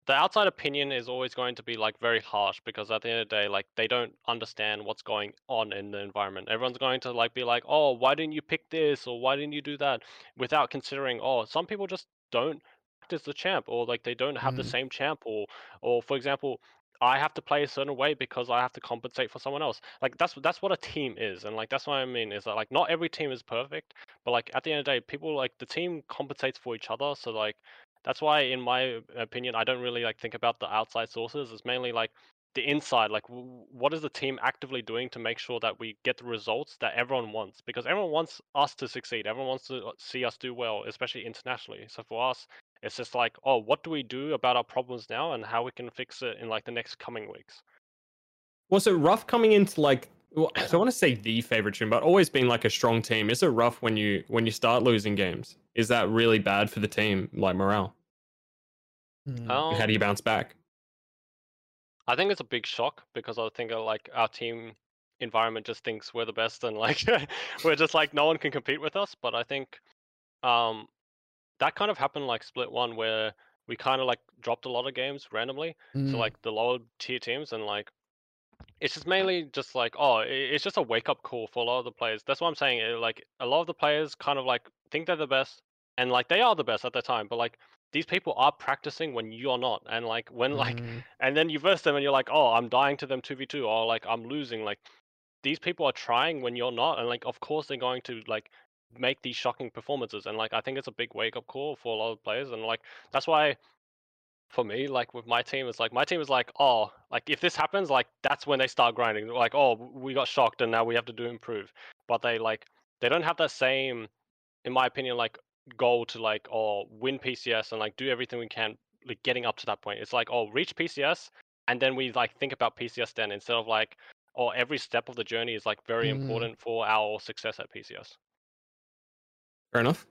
the outside opinion is always going to be like very harsh because at the end of the day, like they don't understand what's going on in the environment. Everyone's going to like be like, "Oh, why didn't you pick this?" or "Why didn't you do that?" without considering, "Oh, some people just don't practice the champ or like they don't have the Mm. same champ or or for example, I have to play a certain way because I have to compensate for someone else. Like that's that's what a team is, and like that's what I mean is that like not every team is perfect, but like at the end of the day, people like the team compensates for each other. So like that's why, in my opinion, I don't really like think about the outside sources. It's mainly like the inside. Like, w- what is the team actively doing to make sure that we get the results that everyone wants? Because everyone wants us to succeed. Everyone wants to uh, see us do well, especially internationally. So for us, it's just like, oh, what do we do about our problems now, and how we can fix it in like the next coming weeks. Was it rough coming into like? Well, [clears throat] I don't want to say the favorite team, but always been like a strong team. Is it rough when you when you start losing games? Is that really bad for the team, like morale? Um, How do you bounce back? I think it's a big shock because I think uh, like our team environment just thinks we're the best and like [laughs] we're just like no one can compete with us. But I think um that kind of happened like split one where we kind of like dropped a lot of games randomly Mm. to like the lower tier teams and like it's just mainly just like oh it's just a wake up call for a lot of the players. That's what I'm saying. Like a lot of the players kind of like think they're the best and like they are the best at the time, but like these people are practicing when you're not and like when [laughs] like Mm. and then you verse them and you're like, oh, I'm dying to them 2v2, or like I'm losing. Like these people are trying when you're not, and like of course they're going to like make these shocking performances. And like I think it's a big wake up call for a lot of players, and like that's why for me, like with my team, it's like my team is like, oh, like if this happens, like that's when they start grinding. They're like, oh, we got shocked and now we have to do improve. But they like they don't have that same, in my opinion, like goal to like oh win PCS and like do everything we can like getting up to that point. It's like oh reach PCS and then we like think about PCS then instead of like oh every step of the journey is like very Mm. important for our success at PCS. Fair enough.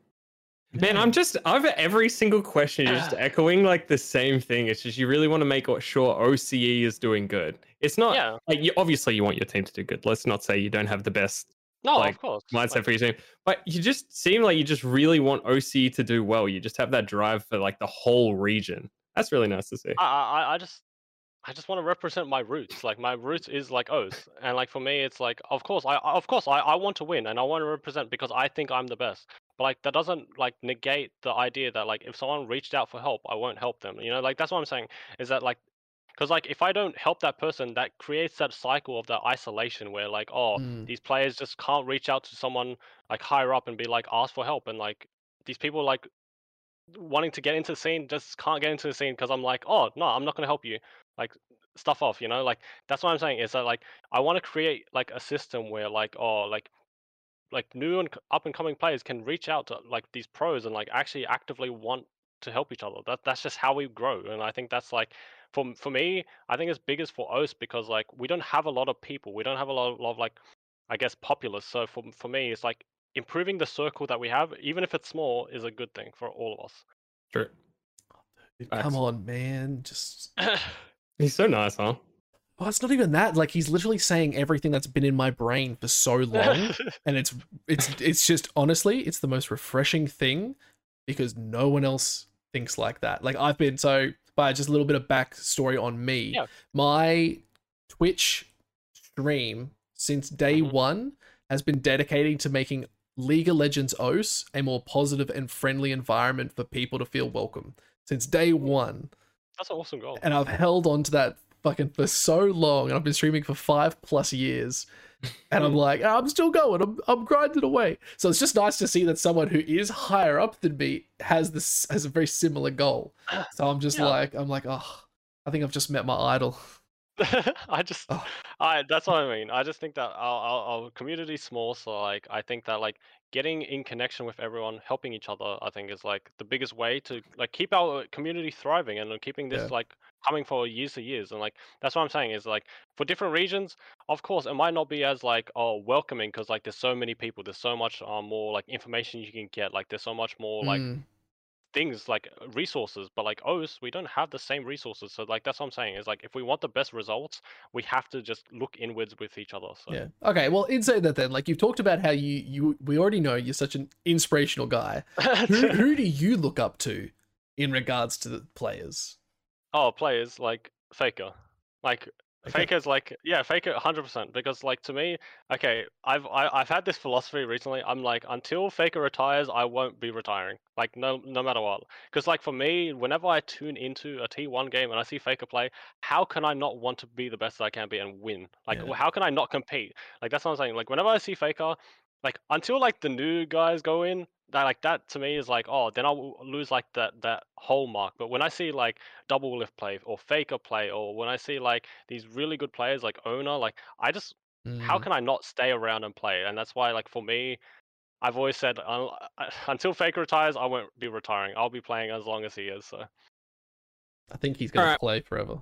Man, I'm just I've every single question you're just ah. echoing like the same thing. It's just you really want to make sure OCE is doing good. It's not yeah. like you, obviously you want your team to do good. Let's not say you don't have the best No, like, of course. mindset Like, for your team, but you just seem like you just really want OCE to do well. You just have that drive for like the whole region. That's really nice to see. I, I I just I just want to represent my roots. Like my roots is like Oath, and like for me, it's like of course I I- of course I, I want to win and I want to represent because I think I'm the best. But like that doesn't like negate the idea that like if someone reached out for help, I won't help them. You know, like that's what I'm saying is that like because like if I don't help that person, that creates that cycle of that isolation where like oh Mm. these players just can't reach out to someone like higher up and be like ask for help and like these people like wanting to get into the scene just can't get into the scene because I'm like, oh no, I'm not gonna help you. Like stuff off, you know. Like that's what I'm saying is that like I want to create like a system where like oh like like new and up and coming players can reach out to like these pros and like actually actively want to help each other. That that's just how we grow, and I think that's like for for me, I think it's biggest for OS because like we don't have a lot of people, we don't have a lot of, lot of like I guess populace. So for for me, it's like improving the circle that we have, even if it's small, is a good thing for all of us. True. Dude, come on, man. Just [coughs] He's so nice, huh? Oh, it's not even that. Like he's literally saying everything that's been in my brain for so long, [laughs] and it's it's it's just honestly, it's the most refreshing thing because no one else thinks like that. Like I've been so by just a little bit of backstory on me. Yeah. My Twitch stream since day Mhm. one has been dedicating to making League of Legends OS a more positive and friendly environment for people to feel welcome. Since day one That's an awesome goal. and I've held on to that fucking for so long, and I've been streaming for five plus years, and I'm like, ah, I'm still going, I'm I'm grinding away. So it's just nice to see that someone who is higher up than me has this has a very similar goal. So I'm just Yeah. like, I'm like, oh, I think I've just met my idol. [laughs] I just, Oh. I that's what I mean. I just think that our, our our community's small, so like I think that like getting in connection with everyone, helping each other, I think is like the biggest way to like keep our community thriving and uh, keeping this Yeah. like coming for years to years. And like that's what I'm saying is like for different regions, of course, it might not be as like oh welcoming because like there's so many people, there's so much um, more like information you can get, like there's so much more like Mm, things like uh, resources but like OS we don't have the same resources so like that's what I'm saying is like if we want the best results we have to just look inwards with each other so yeah. Okay. Well, in saying that, then, like you've talked about how you you we already know you're such an inspirational guy. [laughs] Who who do you look up to in regards to the players? oh players like Faker like Okay. Faker's like yeah Faker 100% because like to me okay I've I, I've had this philosophy recently I'm like until Faker retires I won't be retiring like no no matter what because like for me whenever I tune into a T1 game and I see Faker play how can I not want to be the best that I can be and win like Yeah. how can I not compete like that's what I'm saying like whenever I see Faker like until like the new guys go in that like that to me is like oh then I'll lose like that that whole mark but when I see like Doublelift play or faker play or when I see like these really good players like Oner like I just how Mm, can I not stay around and play and that's why like for me I've always said [laughs] until faker retires I won't be retiring I'll be playing as long as he is so I think he's gonna Alright. play forever.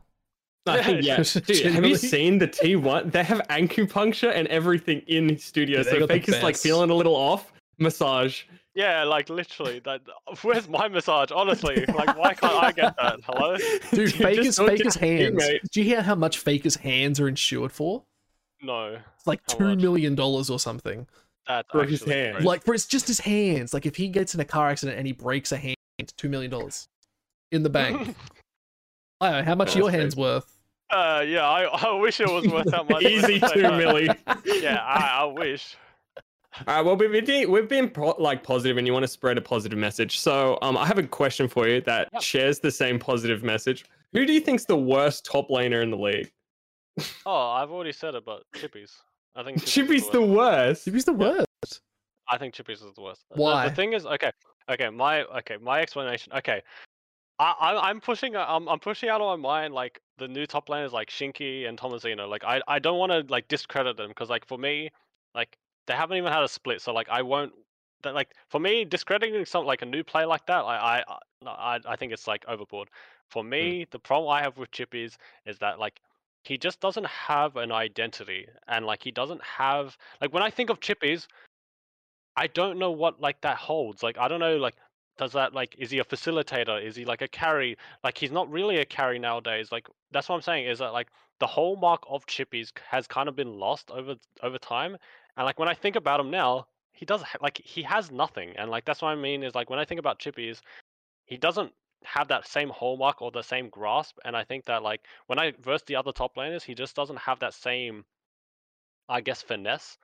I [laughs] think, yeah. [laughs] Dude, have you seen the T1? They have acupuncture and everything in studio. Yeah, so Faker's like feeling a little off. Massage. yeah like literally that where's my massage honestly like why can't I get that [laughs] hello Dude, [laughs] Faker's Faker's hands. teammate. Do you hear how much Faker's hands are insured for? no It's like How two much? million dollars or something. that's For his actually hand. crazy. Like for it's just his hands. Like if he gets in a car accident and he breaks a hand, two million dollars in the bank. [laughs] I don't know how much That's your crazy. hands worth. uh yeah I, I wish it was worth that much Easy but- two milli. yeah I, I wish All right. Well, we've been we've been pro- like positive, and you want to spread a positive message. So, um, I have a question for you that Yep. shares the same positive message. Who do you think's the worst top laner in the league? Oh, I've already said it, but Chippys. I think Chippys is the worst. Chippys the worst? I think Chippys is the worst. The- Why? The, thing is, okay, okay, my okay, my explanation. Okay, I, I I'm pushing uh, I'm I'm pushing out of my mind like the new top laners like Shinky and Tomasino. Like I I don't want to like discredit them because like for me, like they haven't even had a split, so like I won't. That like for me, discrediting something like a new play like that, I I I, I think it's like overboard. For hmm. me, the problem I have with Chippys is that like he just doesn't have an identity, and like he doesn't have like when I think of Chippys, I don't know what like that holds. Like I don't know like does that like is he a facilitator? Is he like a carry? Like he's not really a carry nowadays. Like that's what I'm saying is that like the hallmark of Chippys has kind of been lost over over time. And like when I think about him now, he does like he has nothing. And like that's what I mean is like when I think about Chippys, he doesn't have that same hallmark or the same grasp. And I think that like when I verse the other top laners, he just doesn't have that same I guess finesse.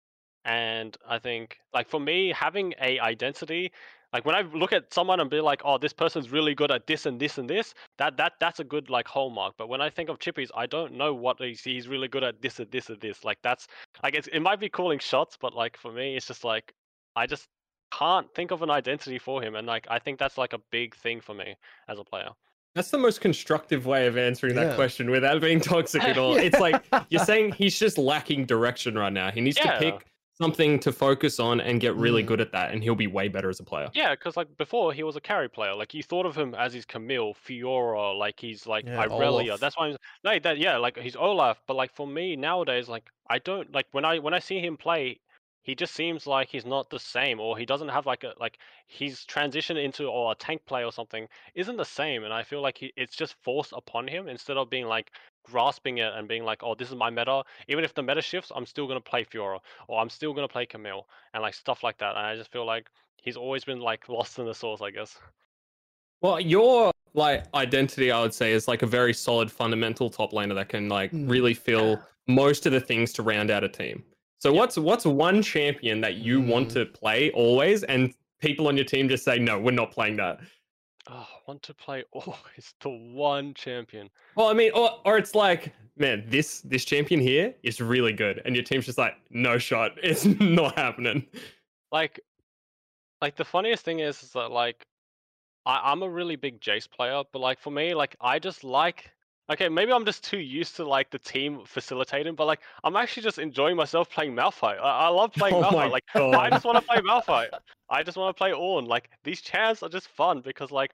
And I think like for me, having a identity, like when I look at someone and be like, oh, this person's really good at this and this and this, that that that's a good like hallmark. But when I think of Chippys, I don't know what he's, he's really good at this and this and this. Like that's like it's, it might be calling shots, but like for me, it's just like I just can't think of an identity for him, and like I think that's like a big thing for me as a player. That's the most constructive way of answering that question without being toxic at [laughs] all. It's like you're [laughs] saying he's just lacking direction right now. He needs Yeah. to pick something to focus on and get really Mm. good at that, and he'll be way better as a player. Yeah, because like before he was a carry player. Like you thought of him as his Camille, Fiora, like he's like Yeah, Irelia. Olaf. That's why I'm like that. Yeah, like he's Olaf. But like for me nowadays, like I don't like when I when I see him play, he just seems like he's not the same, or he doesn't have like a like he's transitioned into or a tank play or something isn't the same. And I feel like he, it's just forced upon him instead of being like grasping it and being like, oh, this is my meta. Even if the meta shifts, I'm still gonna play Fiora or I'm still gonna play Camille and like stuff like that. And I just feel like he's always been like [laughs] lost in the source, I guess. Well, your like identity, I would say, is like a very solid fundamental top laner that can like Mm. really fill most of the things to round out a team. So what's what's one champion that you want Mm. to play always, and people on your team just say, no, we're not playing that. Oh, want to play [laughs] oh, always the one champion. Well, I mean, or or it's like, man, this this champion here is really good, and your team's just like, no shot, [laughs] it's not happening. Like, like the funniest thing is, is that like, I, I'm a really big Jace player, but like for me, like I just like Okay, maybe I'm just too used to like the team facilitating, but like I'm actually just enjoying myself playing Malphite. I, I love [laughs] oh playing Oh Malphite. Like God. I just want to play Malphite. I just want to play Ornn. Like these chants are just fun because like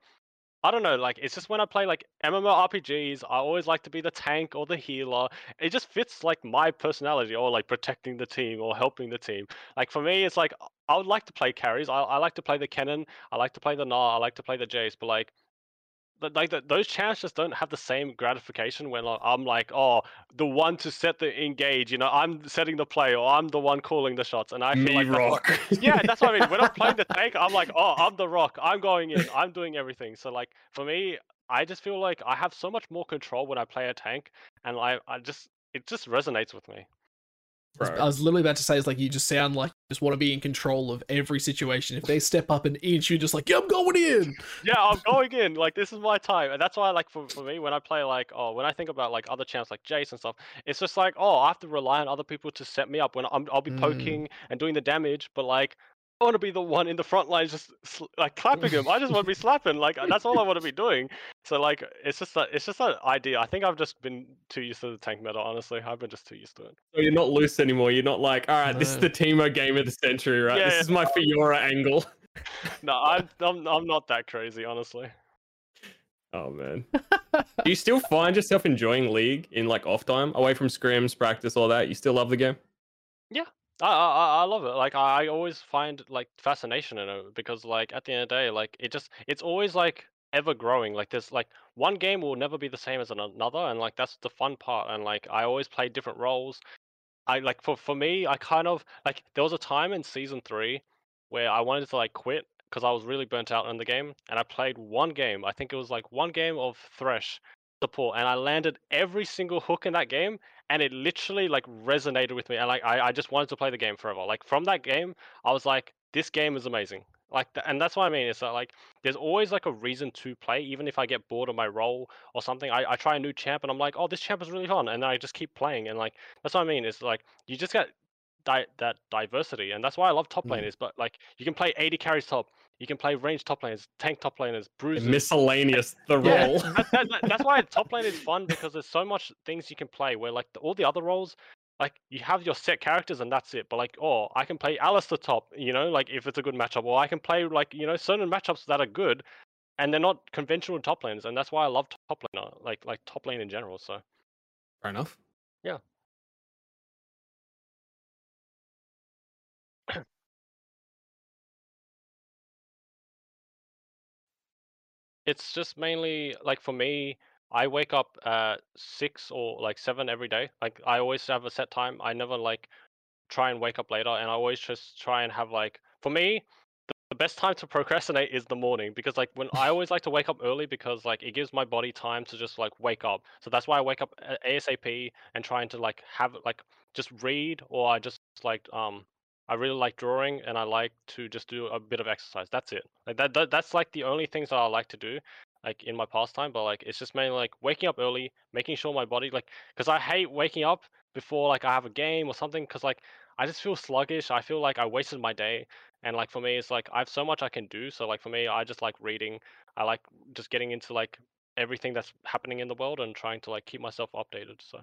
I don't know, like it's just when I play like MMORPGs, I always like to be the tank or the healer. It just fits like my personality or like protecting the team or helping the team. Like for me, it's like I would like to play carries. I, I like to play the Kennen. I like to play the Gnar. I like to play the Jace. But like like the, those chants just don't have the same gratification when like, I'm like, oh, the one to set the engage. You know, I'm setting the play, or I'm the one calling the shots, and I feel Me like that's rock. [laughs] yeah, that's what I mean. When I'm playing the [laughs] tank, I'm like, oh, I'm the rock. I'm going in. I'm doing everything. So like for me, I just feel like I have so much more control when I play a tank, and I I just it just resonates with me. I was- Bro. I was literally about to say, it's like you just sound like you just want to be in control of every situation. If they step up an inch, you're just like, yeah, I'm going in. yeah, I'm going in. Like this is my time, and that's why, like, for, for me, when I play, like, oh, when I think about like other champs like Jace and stuff, it's just like, oh, I have to rely on other people to set me up when I'm, I'll be Mm. poking and doing the damage, but like. I want to be the one in the front line, just like clapping him. I just want to be [laughs] slapping. Like uh, that's all I want to be doing. So like, it's just that it's just that idea. I think I've just been too used to the tank meta. Honestly, I've been just too used to it. So you're not loose anymore. You're not like, all right, this is No. the Teemo game of the century, right? Yeah, this yeah. is my Fiora angle. [laughs] No, I'm I'm, I'm not that crazy, honestly. Oh man. [laughs] Do you still find yourself enjoying League in like off time, away from scrims, practice, all that? You still love the game? I, I I- I love it. Like I always find like fascination in it because like at the end of the day, like it just it's always like ever growing. Like there's like one game will never be the same as another, and like that's the fun part. And like I always play different roles. I like for for me, I kind of like there was a time in season three where I wanted to like quit because I was really burnt out in the game, and I played one game. I think it was like one game of Thresh support, and I landed every single hook in that game, and it literally like resonated with me, and like I, I just wanted to play the game forever. Like from that game, I was like, this game is amazing. Like, th- and that's what I mean. Is that like there's always like a reason to play, even if I get bored of my role or something. I, I try a new champ, and I'm like, oh, this champ is really fun, and then I just keep playing, and like that's what I mean. It's like you just get di- that diversity, and that's why I love top Mm. laners. But like you can play AD carries top, you can play range top laners, tank top laners, bruisers. Miscellaneous, the Yeah. role. that, that, that- [laughs] that's why top lane is fun because there's so much things you can play where like the, all the other roles like you have your set characters and that's it but like oh i can play Alice the top you know like if it's a good matchup or i can play like you know certain matchups that are good and they're not conventional top lanes and that's why i love top lane like like top lane in general so Fair enough. It's just mainly like for me i wake up at six or like seven every day like i always have a set time i never like try and wake up later and i always just try and have like for me the, best time to [laughs] procrastinate is the morning because like when i always like to wake up early because like it gives my body time to just like wake up so that's why i wake up asap and trying to like have like just read or i just like um I really like drawing and I like to just do a bit of exercise. That's it. Like that, that that's like the only things that I like to do like in my pastime, but like it's just mainly like waking up early, making sure my body like cuz I hate waking up before like I have a game or something cuz like I just feel sluggish. I feel like I wasted my day and like for me it's like I have so much I can do. So like for me I just like reading. I like just getting into like everything that's happening in the world and trying to like keep myself updated. So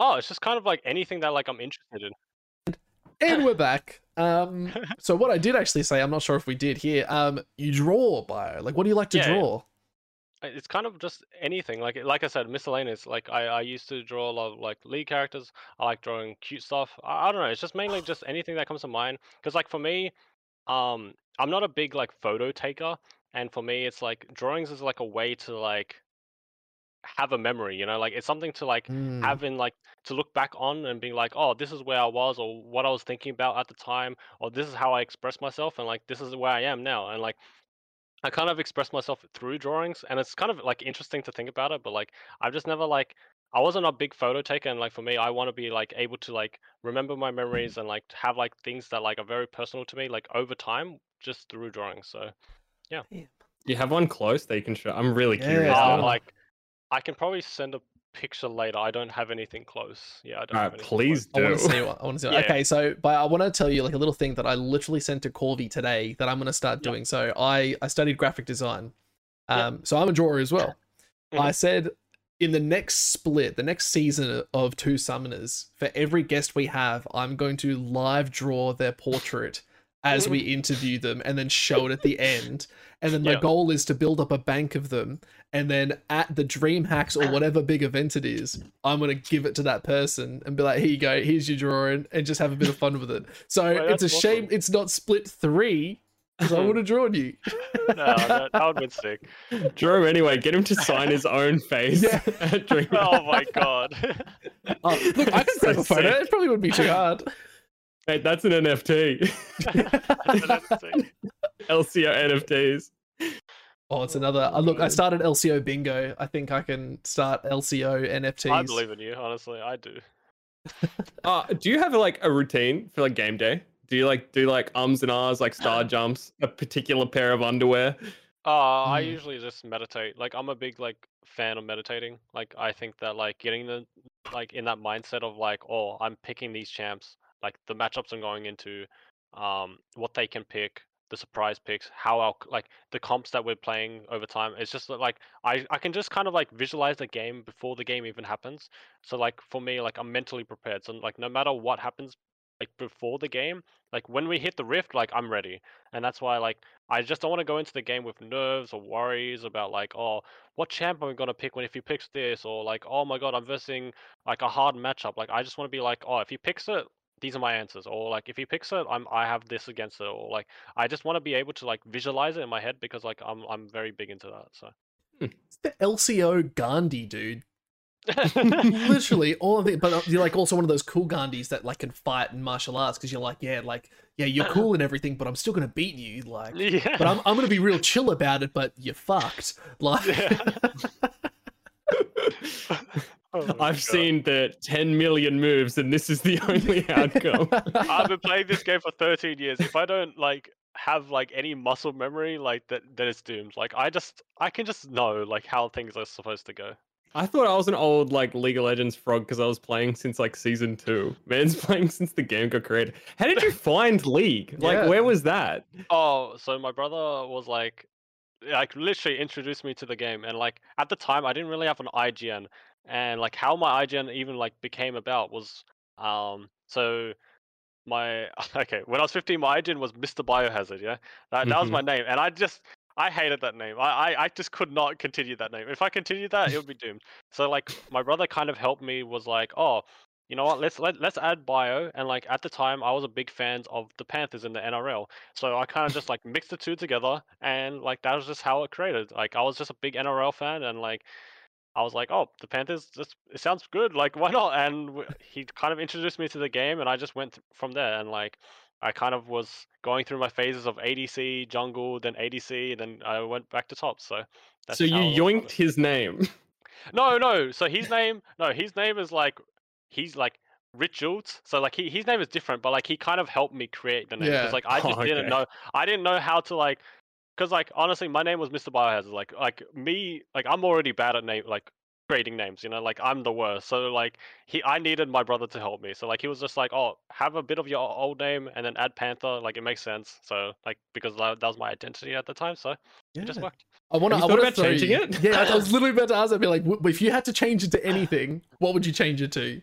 Oh, it's just kind of like anything that like I'm interested in. And we're [laughs] back. Um, [laughs] so what I did actually say, I'm not sure if we did here. Um, you draw bio. Like, what do you like to Yeah, draw? It's kind of just anything. Like like I said, miscellaneous. Like I, I used to draw a lot of like lead characters. I like drawing cute stuff. I, I don't know. It's just mainly [sighs] just anything that comes to mind. Because like for me, um, I'm not a big like photo taker, and for me, it's like drawings is like a way to like have a memory. You know, like it's something to like Hmm. having like to look back on and being like, oh, this is where I was, or what I was thinking about at the time, or this is how I expressed myself, and like this is where I am now, and like I kind of express myself through drawings, and it's kind of like interesting to think about it. But like I've just never like I wasn't a big photo taker, and like for me, I want to be like able to like remember my memories and like have like things that like are very personal to me, like over time, just through drawings. So yeah, you have one close that you can show? I'm really curious. Yeah. uh, now. like I can probably send a picture later. I don't have anything close. Yeah, I don't. All have right, anything please I want do. [laughs] to see what I want to see. Yeah. Okay, so but I want to tell you like a little thing that I literally sent to Corvy today that I'm going to start Yeah. doing. So I I studied graphic design, Yeah. um, so I'm a drawer as well. Mhm. I said in the next split, the next season of Two Summoners, for every guest we have, I'm going to live draw their portrait as we interview them and then show it at the end. [laughs] And then my Yeah. goal is to build up a bank of them. And then at the DreamHacks or whatever big event it is, I'm going to give it to that person and be like, here you go, here's your drawing, and just have a bit of fun with it. So Wait, it's a that's shame it's not split three because I would have drawn you. [laughs] no, that, that would be sick. Draw him anyway. Get him to sign his own face. Yeah. [laughs] at Dream [laughs] Oh my god. Oh, look, I can That's grab so a photo. sick. It probably wouldn't be too hard. Mate, that's an NFT. That's sick. LCO NFTs. Oh, it's another. Uh, look, I started LCO bingo. I think I can start LCO NFTs. I believe in you, honestly. I do. [laughs] Uh, do you have like a routine for like game day? Do you like do like ums and ahs, like star [clears throat] jumps, a particular pair of underwear? Uh, I Mm. usually just meditate. Like I'm a big like fan of meditating. Like I think that like getting the like in that mindset of like, oh, I'm picking these champs, like the matchups I'm going into, um, what they can pick, the surprise picks, how our like the comps that we're playing over time. It's just like I I can just kind of like visualize the game before the game even happens. So like for me, like I'm mentally prepared. So like no matter what happens like before the game, like when we hit the rift, like I'm ready. And that's why like I just don't want to go into the game with nerves or worries about like, oh, what champ am I gonna pick when if he picks this, or like, oh my god, I'm versing like a hard matchup. Like I just want to be like, oh, if he picks it, these are my answers, or like if he picks it, I'm I have this against it, or like I just want to be able to like visualize it in my head because like I'm I'm very big into that. So It's the LCO Gandhi, dude. [laughs] Literally all of it, but uh, you're like also one of those cool Gandhis that like can fight in martial arts because you're like, yeah, like yeah, you're [laughs] cool and everything, but I'm still gonna beat you, like. yeah. But I'm I'm gonna be real chill about it, but you're fucked. [laughs] Like, Oh I've God. seen the 10 million moves, and this is the [laughs] only outcome. [laughs] I've been playing this game for 13 years. If I don't like have like any muscle memory, like that, then it's doomed. Like I just, I can just know like how things are supposed to go. I thought I was an old like League of Legends frog because I was playing since like season two. Man's [laughs] playing since the game got created. How did you find League? Like, Yeah. where was that? Oh, so my brother was like, like literally introduced me to the game, and like at the time I didn't really have an IGN, and like how my IGN even like became about was, um, so my [laughs] okay when I was 15, my IGN was Mr. Biohazard, yeah, that, that was my name, and I just I hated that name. I, I I just could not continue that name. If I continued that, it would be doomed. So like my brother kind of helped me. Was like, oh, you know what? Let's let let's add bio. And like at the time, I was a big fan of the Panthers in the NRL. So I kind of just like mixed the two together, and like that was just how it created. Like I was just a big NRL fan, and like I was like, oh, the Panthers, just it sounds good. Like [laughs] why not? And he kind of introduced me to the game, and I just went th- from there. And like I kind of was going through my phases of ADC, jungle, then ADC, and then I went back to top. So that's so you how I was from yoinked his name. [laughs] No, no. So his name, no, his name is like he's like Richards. So like he his name is different, but like he kind of helped me create the name Yeah. because like I just Oh, didn't know. I didn't know how to like, because like honestly, my name was Mr. Biohazard. Like like me, like I'm already bad at name like creating names. You know, like I'm the worst. So like he, I needed my brother to help me. So like he was just like, oh, have a bit of your old name and then add Panther. Like it makes sense. So like because that, that was my identity at the time. So it just worked. I want to. Have I you want to about changing it? Yeah, I was [laughs] literally about to ask. I'd be like, w- if you had to change it to anything, what would you change it to?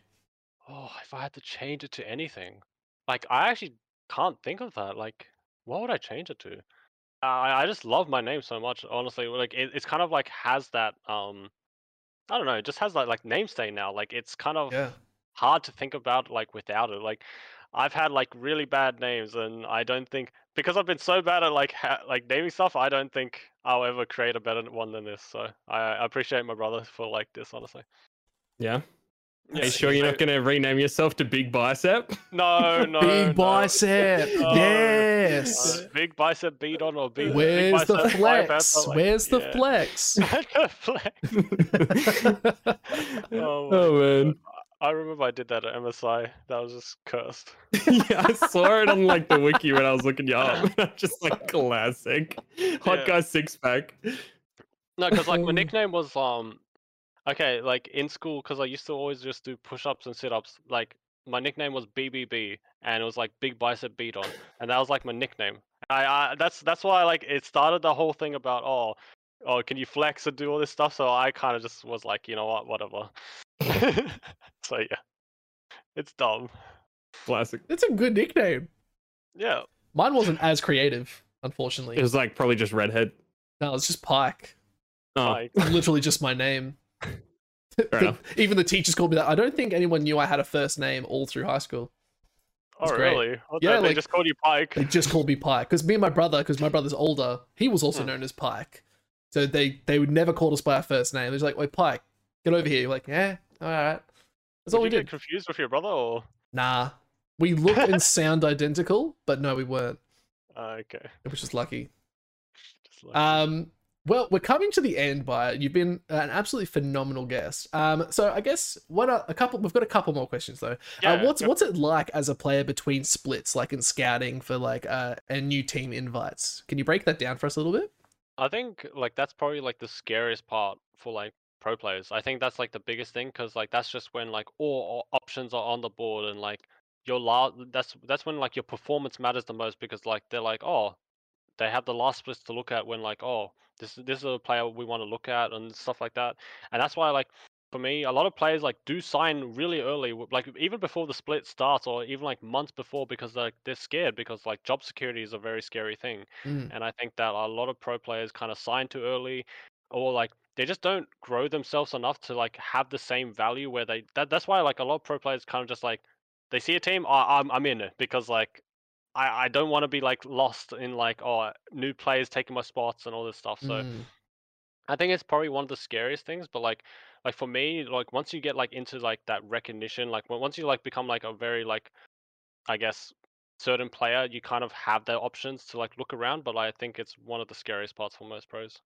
Oh, if I had to change it to anything, like I actually can't think of that. Like, what would I change it to? I I just love my name so much. Honestly, like it, it's kind of like has that um, I don't know, it just has that like name state now. Like it's kind of Yeah. hard to think about like without it. Like I've had like really bad names, and I don't think because I've been so bad at like ha- like naming stuff, I don't think I'll ever create a better one than this. So I, I appreciate my brother for like this, honestly. Yeah. Are you sure you're not going to rename yourself to Big Bicep? [laughs] No, no. Big no. bicep. No. yes. Uh, big bicep beat on or big. Where's big the flex? like, [laughs] Where's the flex? The [laughs] flex. Oh, my oh man. I remember I did that at MSI. That was just cursed. yeah, I saw it on like the wiki when I was looking you up. Just like classic. Hot Yeah. guy six pack. No, because like my Um, nickname was um, Okay, like in school, because I used to always just do push-ups and sit-ups. Like my nickname was BBB, and it was like Big Bicep Beat On, and that was like my nickname. I, I that's that's why like it started the whole thing about oh, oh, can you flex and do all this stuff? So I kind of just was like, you know what, whatever. [laughs] so yeah, it's dumb. Classic. It's a good nickname. Yeah. Mine wasn't as creative, unfortunately. It was like probably just redhead. No, it's just Pike. Oh, Like, Literally just my name. Fair enough. [laughs] Even the teachers called me that. I don't think anyone knew I had a first name all through high school. oh great. really? Oh, Yeah, they, like- just called you Pike. They just called me Pike because me and my brother, because my brother's older, he was also Hmm. known as Pike. So they they would never call us by our first name. Was like, "Wait, Pike, get over here." You're like, "Yeah, all right." That's all we you get did. confused with your brother, or Nah, we look and [laughs] sound identical, but no, we weren't. uh, okay? It was just lucky. Just like, Um, well, we're coming to the end, by You've been an absolutely phenomenal guest. Um, so I guess what are a couple? We've got a couple more questions though. yeah, uh, what's what's it like as a player between splits, like in scouting for like uh, and new team invites? Can you break that down for us a little bit? I think like that's probably like the scariest part for like pro players. I think that's like the biggest thing because like that's just when like all options are on the board and like your last that's that's when like your performance matters the most because like they're like oh they have the last splits to look at when like oh this this is a player we want to look at and stuff like that and that's why like for me a lot of players like do sign really early like even before the split starts or even like months before because like they're scared because like job security is a very scary thing Mm. and I think that a lot of pro players kind of sign too early, or like they just don't grow themselves enough to like have the same value where they. That, that's why like a lot of pro players kind of just like they see a team, oh, I'm I'm in it because like I I don't want to be like lost in like oh new players taking my spots and all this stuff. So Mm. I think it's probably one of the scariest things. But like like for me, like once you get like into like that recognition, like once you like become like a very like I guess certain player, you kind of have the options to like look around. But I think it's one of the scariest parts for most pros.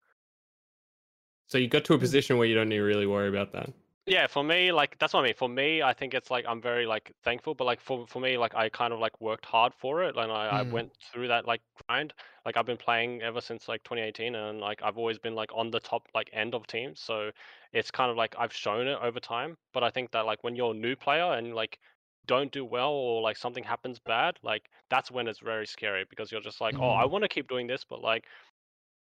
So you got to a position where you don't need to really worry about that. Yeah, for me, like that's what I mean. For me, I think it's like I'm very like thankful, but like for for me, like I kind of like worked hard for it, and I, I Mm. went through that like grind. Like I've been playing ever since like 2018, and like I've always been like on the top like end of teams. So it's kind of like I've shown it over time. But I think that like when you're a new player and like don't do well or like something happens bad, like that's when it's very scary because you're just like, oh, I Mm. want to keep doing this, but like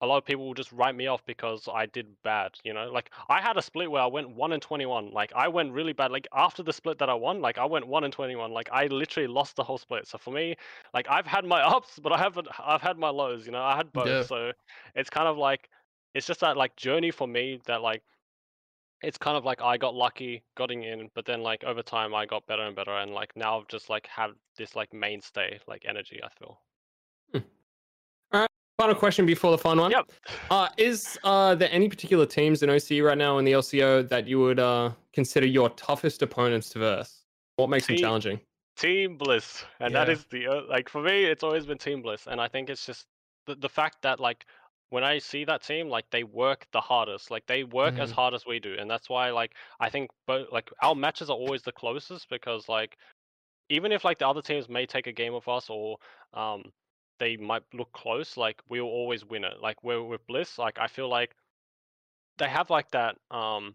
a lot of people will just write me off because I did bad, you know? Like I had a split where I went 1 and 21. Like I went really bad. Like after the split that I won, like I went 1 and 21. Like I literally lost the whole split. So for me, like I've had my [laughs] ups, but I haven't I've had my lows, you know? I had both. Yeah. So it's kind of like it's just that like journey for me that like it's kind of like I got lucky getting in, but then like over time I got better and better and like now I've just like have this like mainstay like energy, I feel. Final question before the fun one. Yep. Uh, is uh, there any particular teams in OCE right now in the LCO that you would uh, consider your toughest opponents to verse? What makes them challenging? Team Bliss, and that Yeah. is the uh, like for me, it's always been Team Bliss, and I think it's just the the fact that like when I see that team, like they work the hardest, like they work as Mhm. hard as we do, and that's why like I think both like our matches are always the closest because like even if like the other teams may take a game of us or um they might look close, like we'll always win it. Like we're with Bliss, like I feel like they have like that um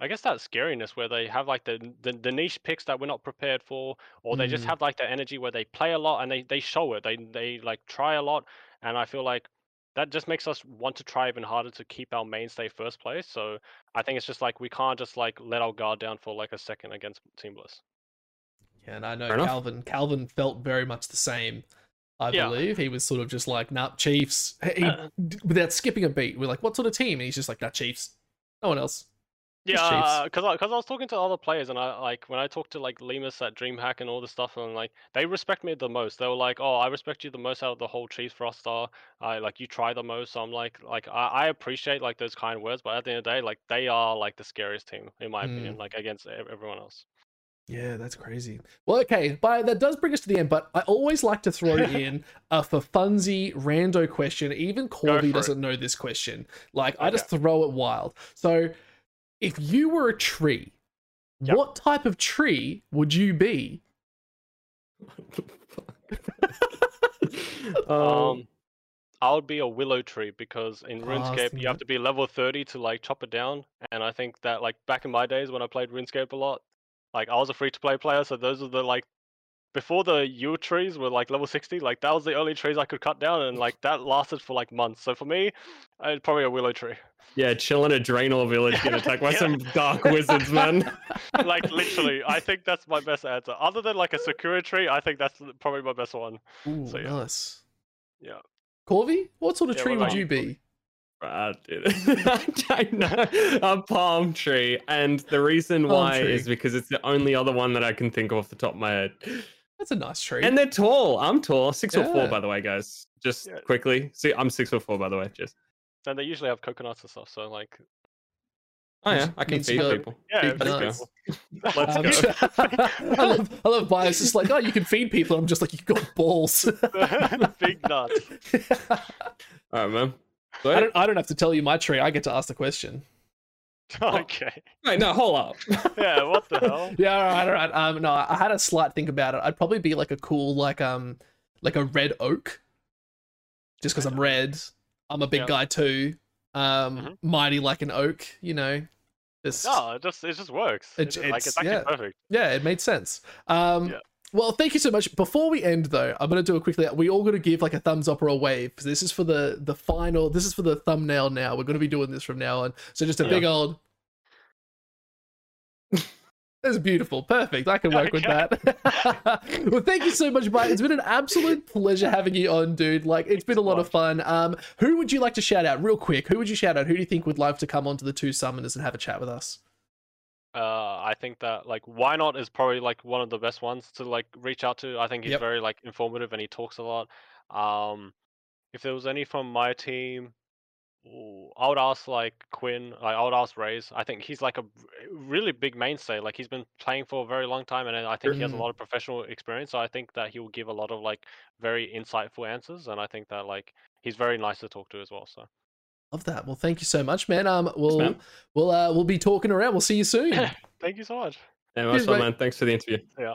I guess that scariness where they have like the, the the niche picks that we're not prepared for, or they just Mm. have like the energy where they play a lot and they they show it. They they like try a lot, and I feel like that just makes us want to try even harder to keep our mainstay first place. So I think it's just like we can't just like let our guard down for like a second against Team Bliss. Yeah, and I know. Calvin. Calvin felt very much the same. I Yeah. believe he was sort of just like, "Nah, Chiefs." He, Uh, without skipping a beat, we're like, "What sort of team?" And he's just like, "Nah, Chiefs. No one else." Just Chiefs. Yeah, because I, I was talking to other players, and I like when I talked to like Lemus at DreamHack and all this stuff, and like they respect me the most. They were like, "Oh, I respect you the most out of the whole Chiefs roster. I like you try the most." So I'm like, like I, I appreciate like those kind words, but at the end of the day, like they are like the scariest team in my opinion, like against everyone else. Yeah, that's crazy. Well, okay, but that does bring us to the end. But I always like to throw [laughs] in a for funsy rando question. Even Corvy doesn't know this question. Like I just throw it wild. So, if you were a tree, Yep. what type of tree would you be? um, [laughs] [laughs] Um, I would be a willow tree because in Oh, was RuneScape thinking you have to be level 30 to like chop it down, and I think that like back in my days when I played RuneScape a lot, like I was a free to play player, so those are the like before the yew trees were like level 60, like that was the only trees I could cut down, and like that lasted for like months. So for me, I'd probably a willow tree. Yeah, chill in a Draynor village, get [laughs] attacked by Yeah. some dark wizards, man. [laughs] like literally, I [laughs] think that's my best answer. Other than like a Sakura tree, I think that's probably my best one. Ooh, So, yeah. nice. Yeah. Corvy, what sort of Yeah, tree would about you you, be? Ah, dude. I [laughs] know. A palm tree. And the reason Palm why tree. is because it's the only other one that I can think of off the top of my head. That's a nice tree. And they're tall. I'm tall. Six foot four, by the way, guys. Just Yeah. quickly. See, I'm six foot four, by the way. Just. And they usually have coconuts and stuff, so like Oh, yeah. I can feed got people. yeah, Big it's nuts. [laughs] Let's Um, go. [laughs] I love, I love bias. Just like, oh, you can feed people. I'm just like, you've got balls. Big nuts. All right, man. I don't, I don't have to tell you my tree. I get to ask the question. [laughs] Okay. Wait, no, hold up. [laughs] Yeah, what the hell? [laughs] Yeah, all right, all right. Um, no, I had a slight think about it. I'd probably be like a cool, like um, like a red oak. Just because I'm red, I'm a big Yeah. guy too. Um, Mhm. mighty like an oak. You know, just No, it just it just works. It- It, just- like it's- it's actually yeah. perfect. yeah, it made sense. Um, Yeah. Well, thank you so much. Before we end, though, I'm gonna do it quickly. We all gonna give like a thumbs up or a wave this is for the the final. This is for the thumbnail. Now we're gonna be doing this from now on. So just a Yeah. big old. [laughs] That's beautiful. Perfect. I can work with that. [laughs] well, thank you so much, Mike. It's been an absolute pleasure having you on, dude. Like, it's been a lot of fun. Um, who would you like to shout out, real quick? Who would you shout out? Who do you think would love to come onto the two summoners and have a chat with us? Uh, I think that like why not is probably like one of the best ones to like reach out to. I think he's Yep. very like informative and he talks a lot. Um, if there was any from my team, ooh, I would ask like Quinn. Like, I would ask Raes. I think he's like a really big mainstay. Like he's been playing for a very long time, and I think he has a Mm. lot of professional experience. So I think that he will give a lot of like very insightful answers, and I think that like he's very nice to talk to as well. So Love that. Well, thank you so much, man. Um, we'll man. we'll uh, we'll be talking around. We'll see you soon. [laughs] thank you so much. Yeah, Cheers, nice one, mate. man. Thanks for the interview. Yeah.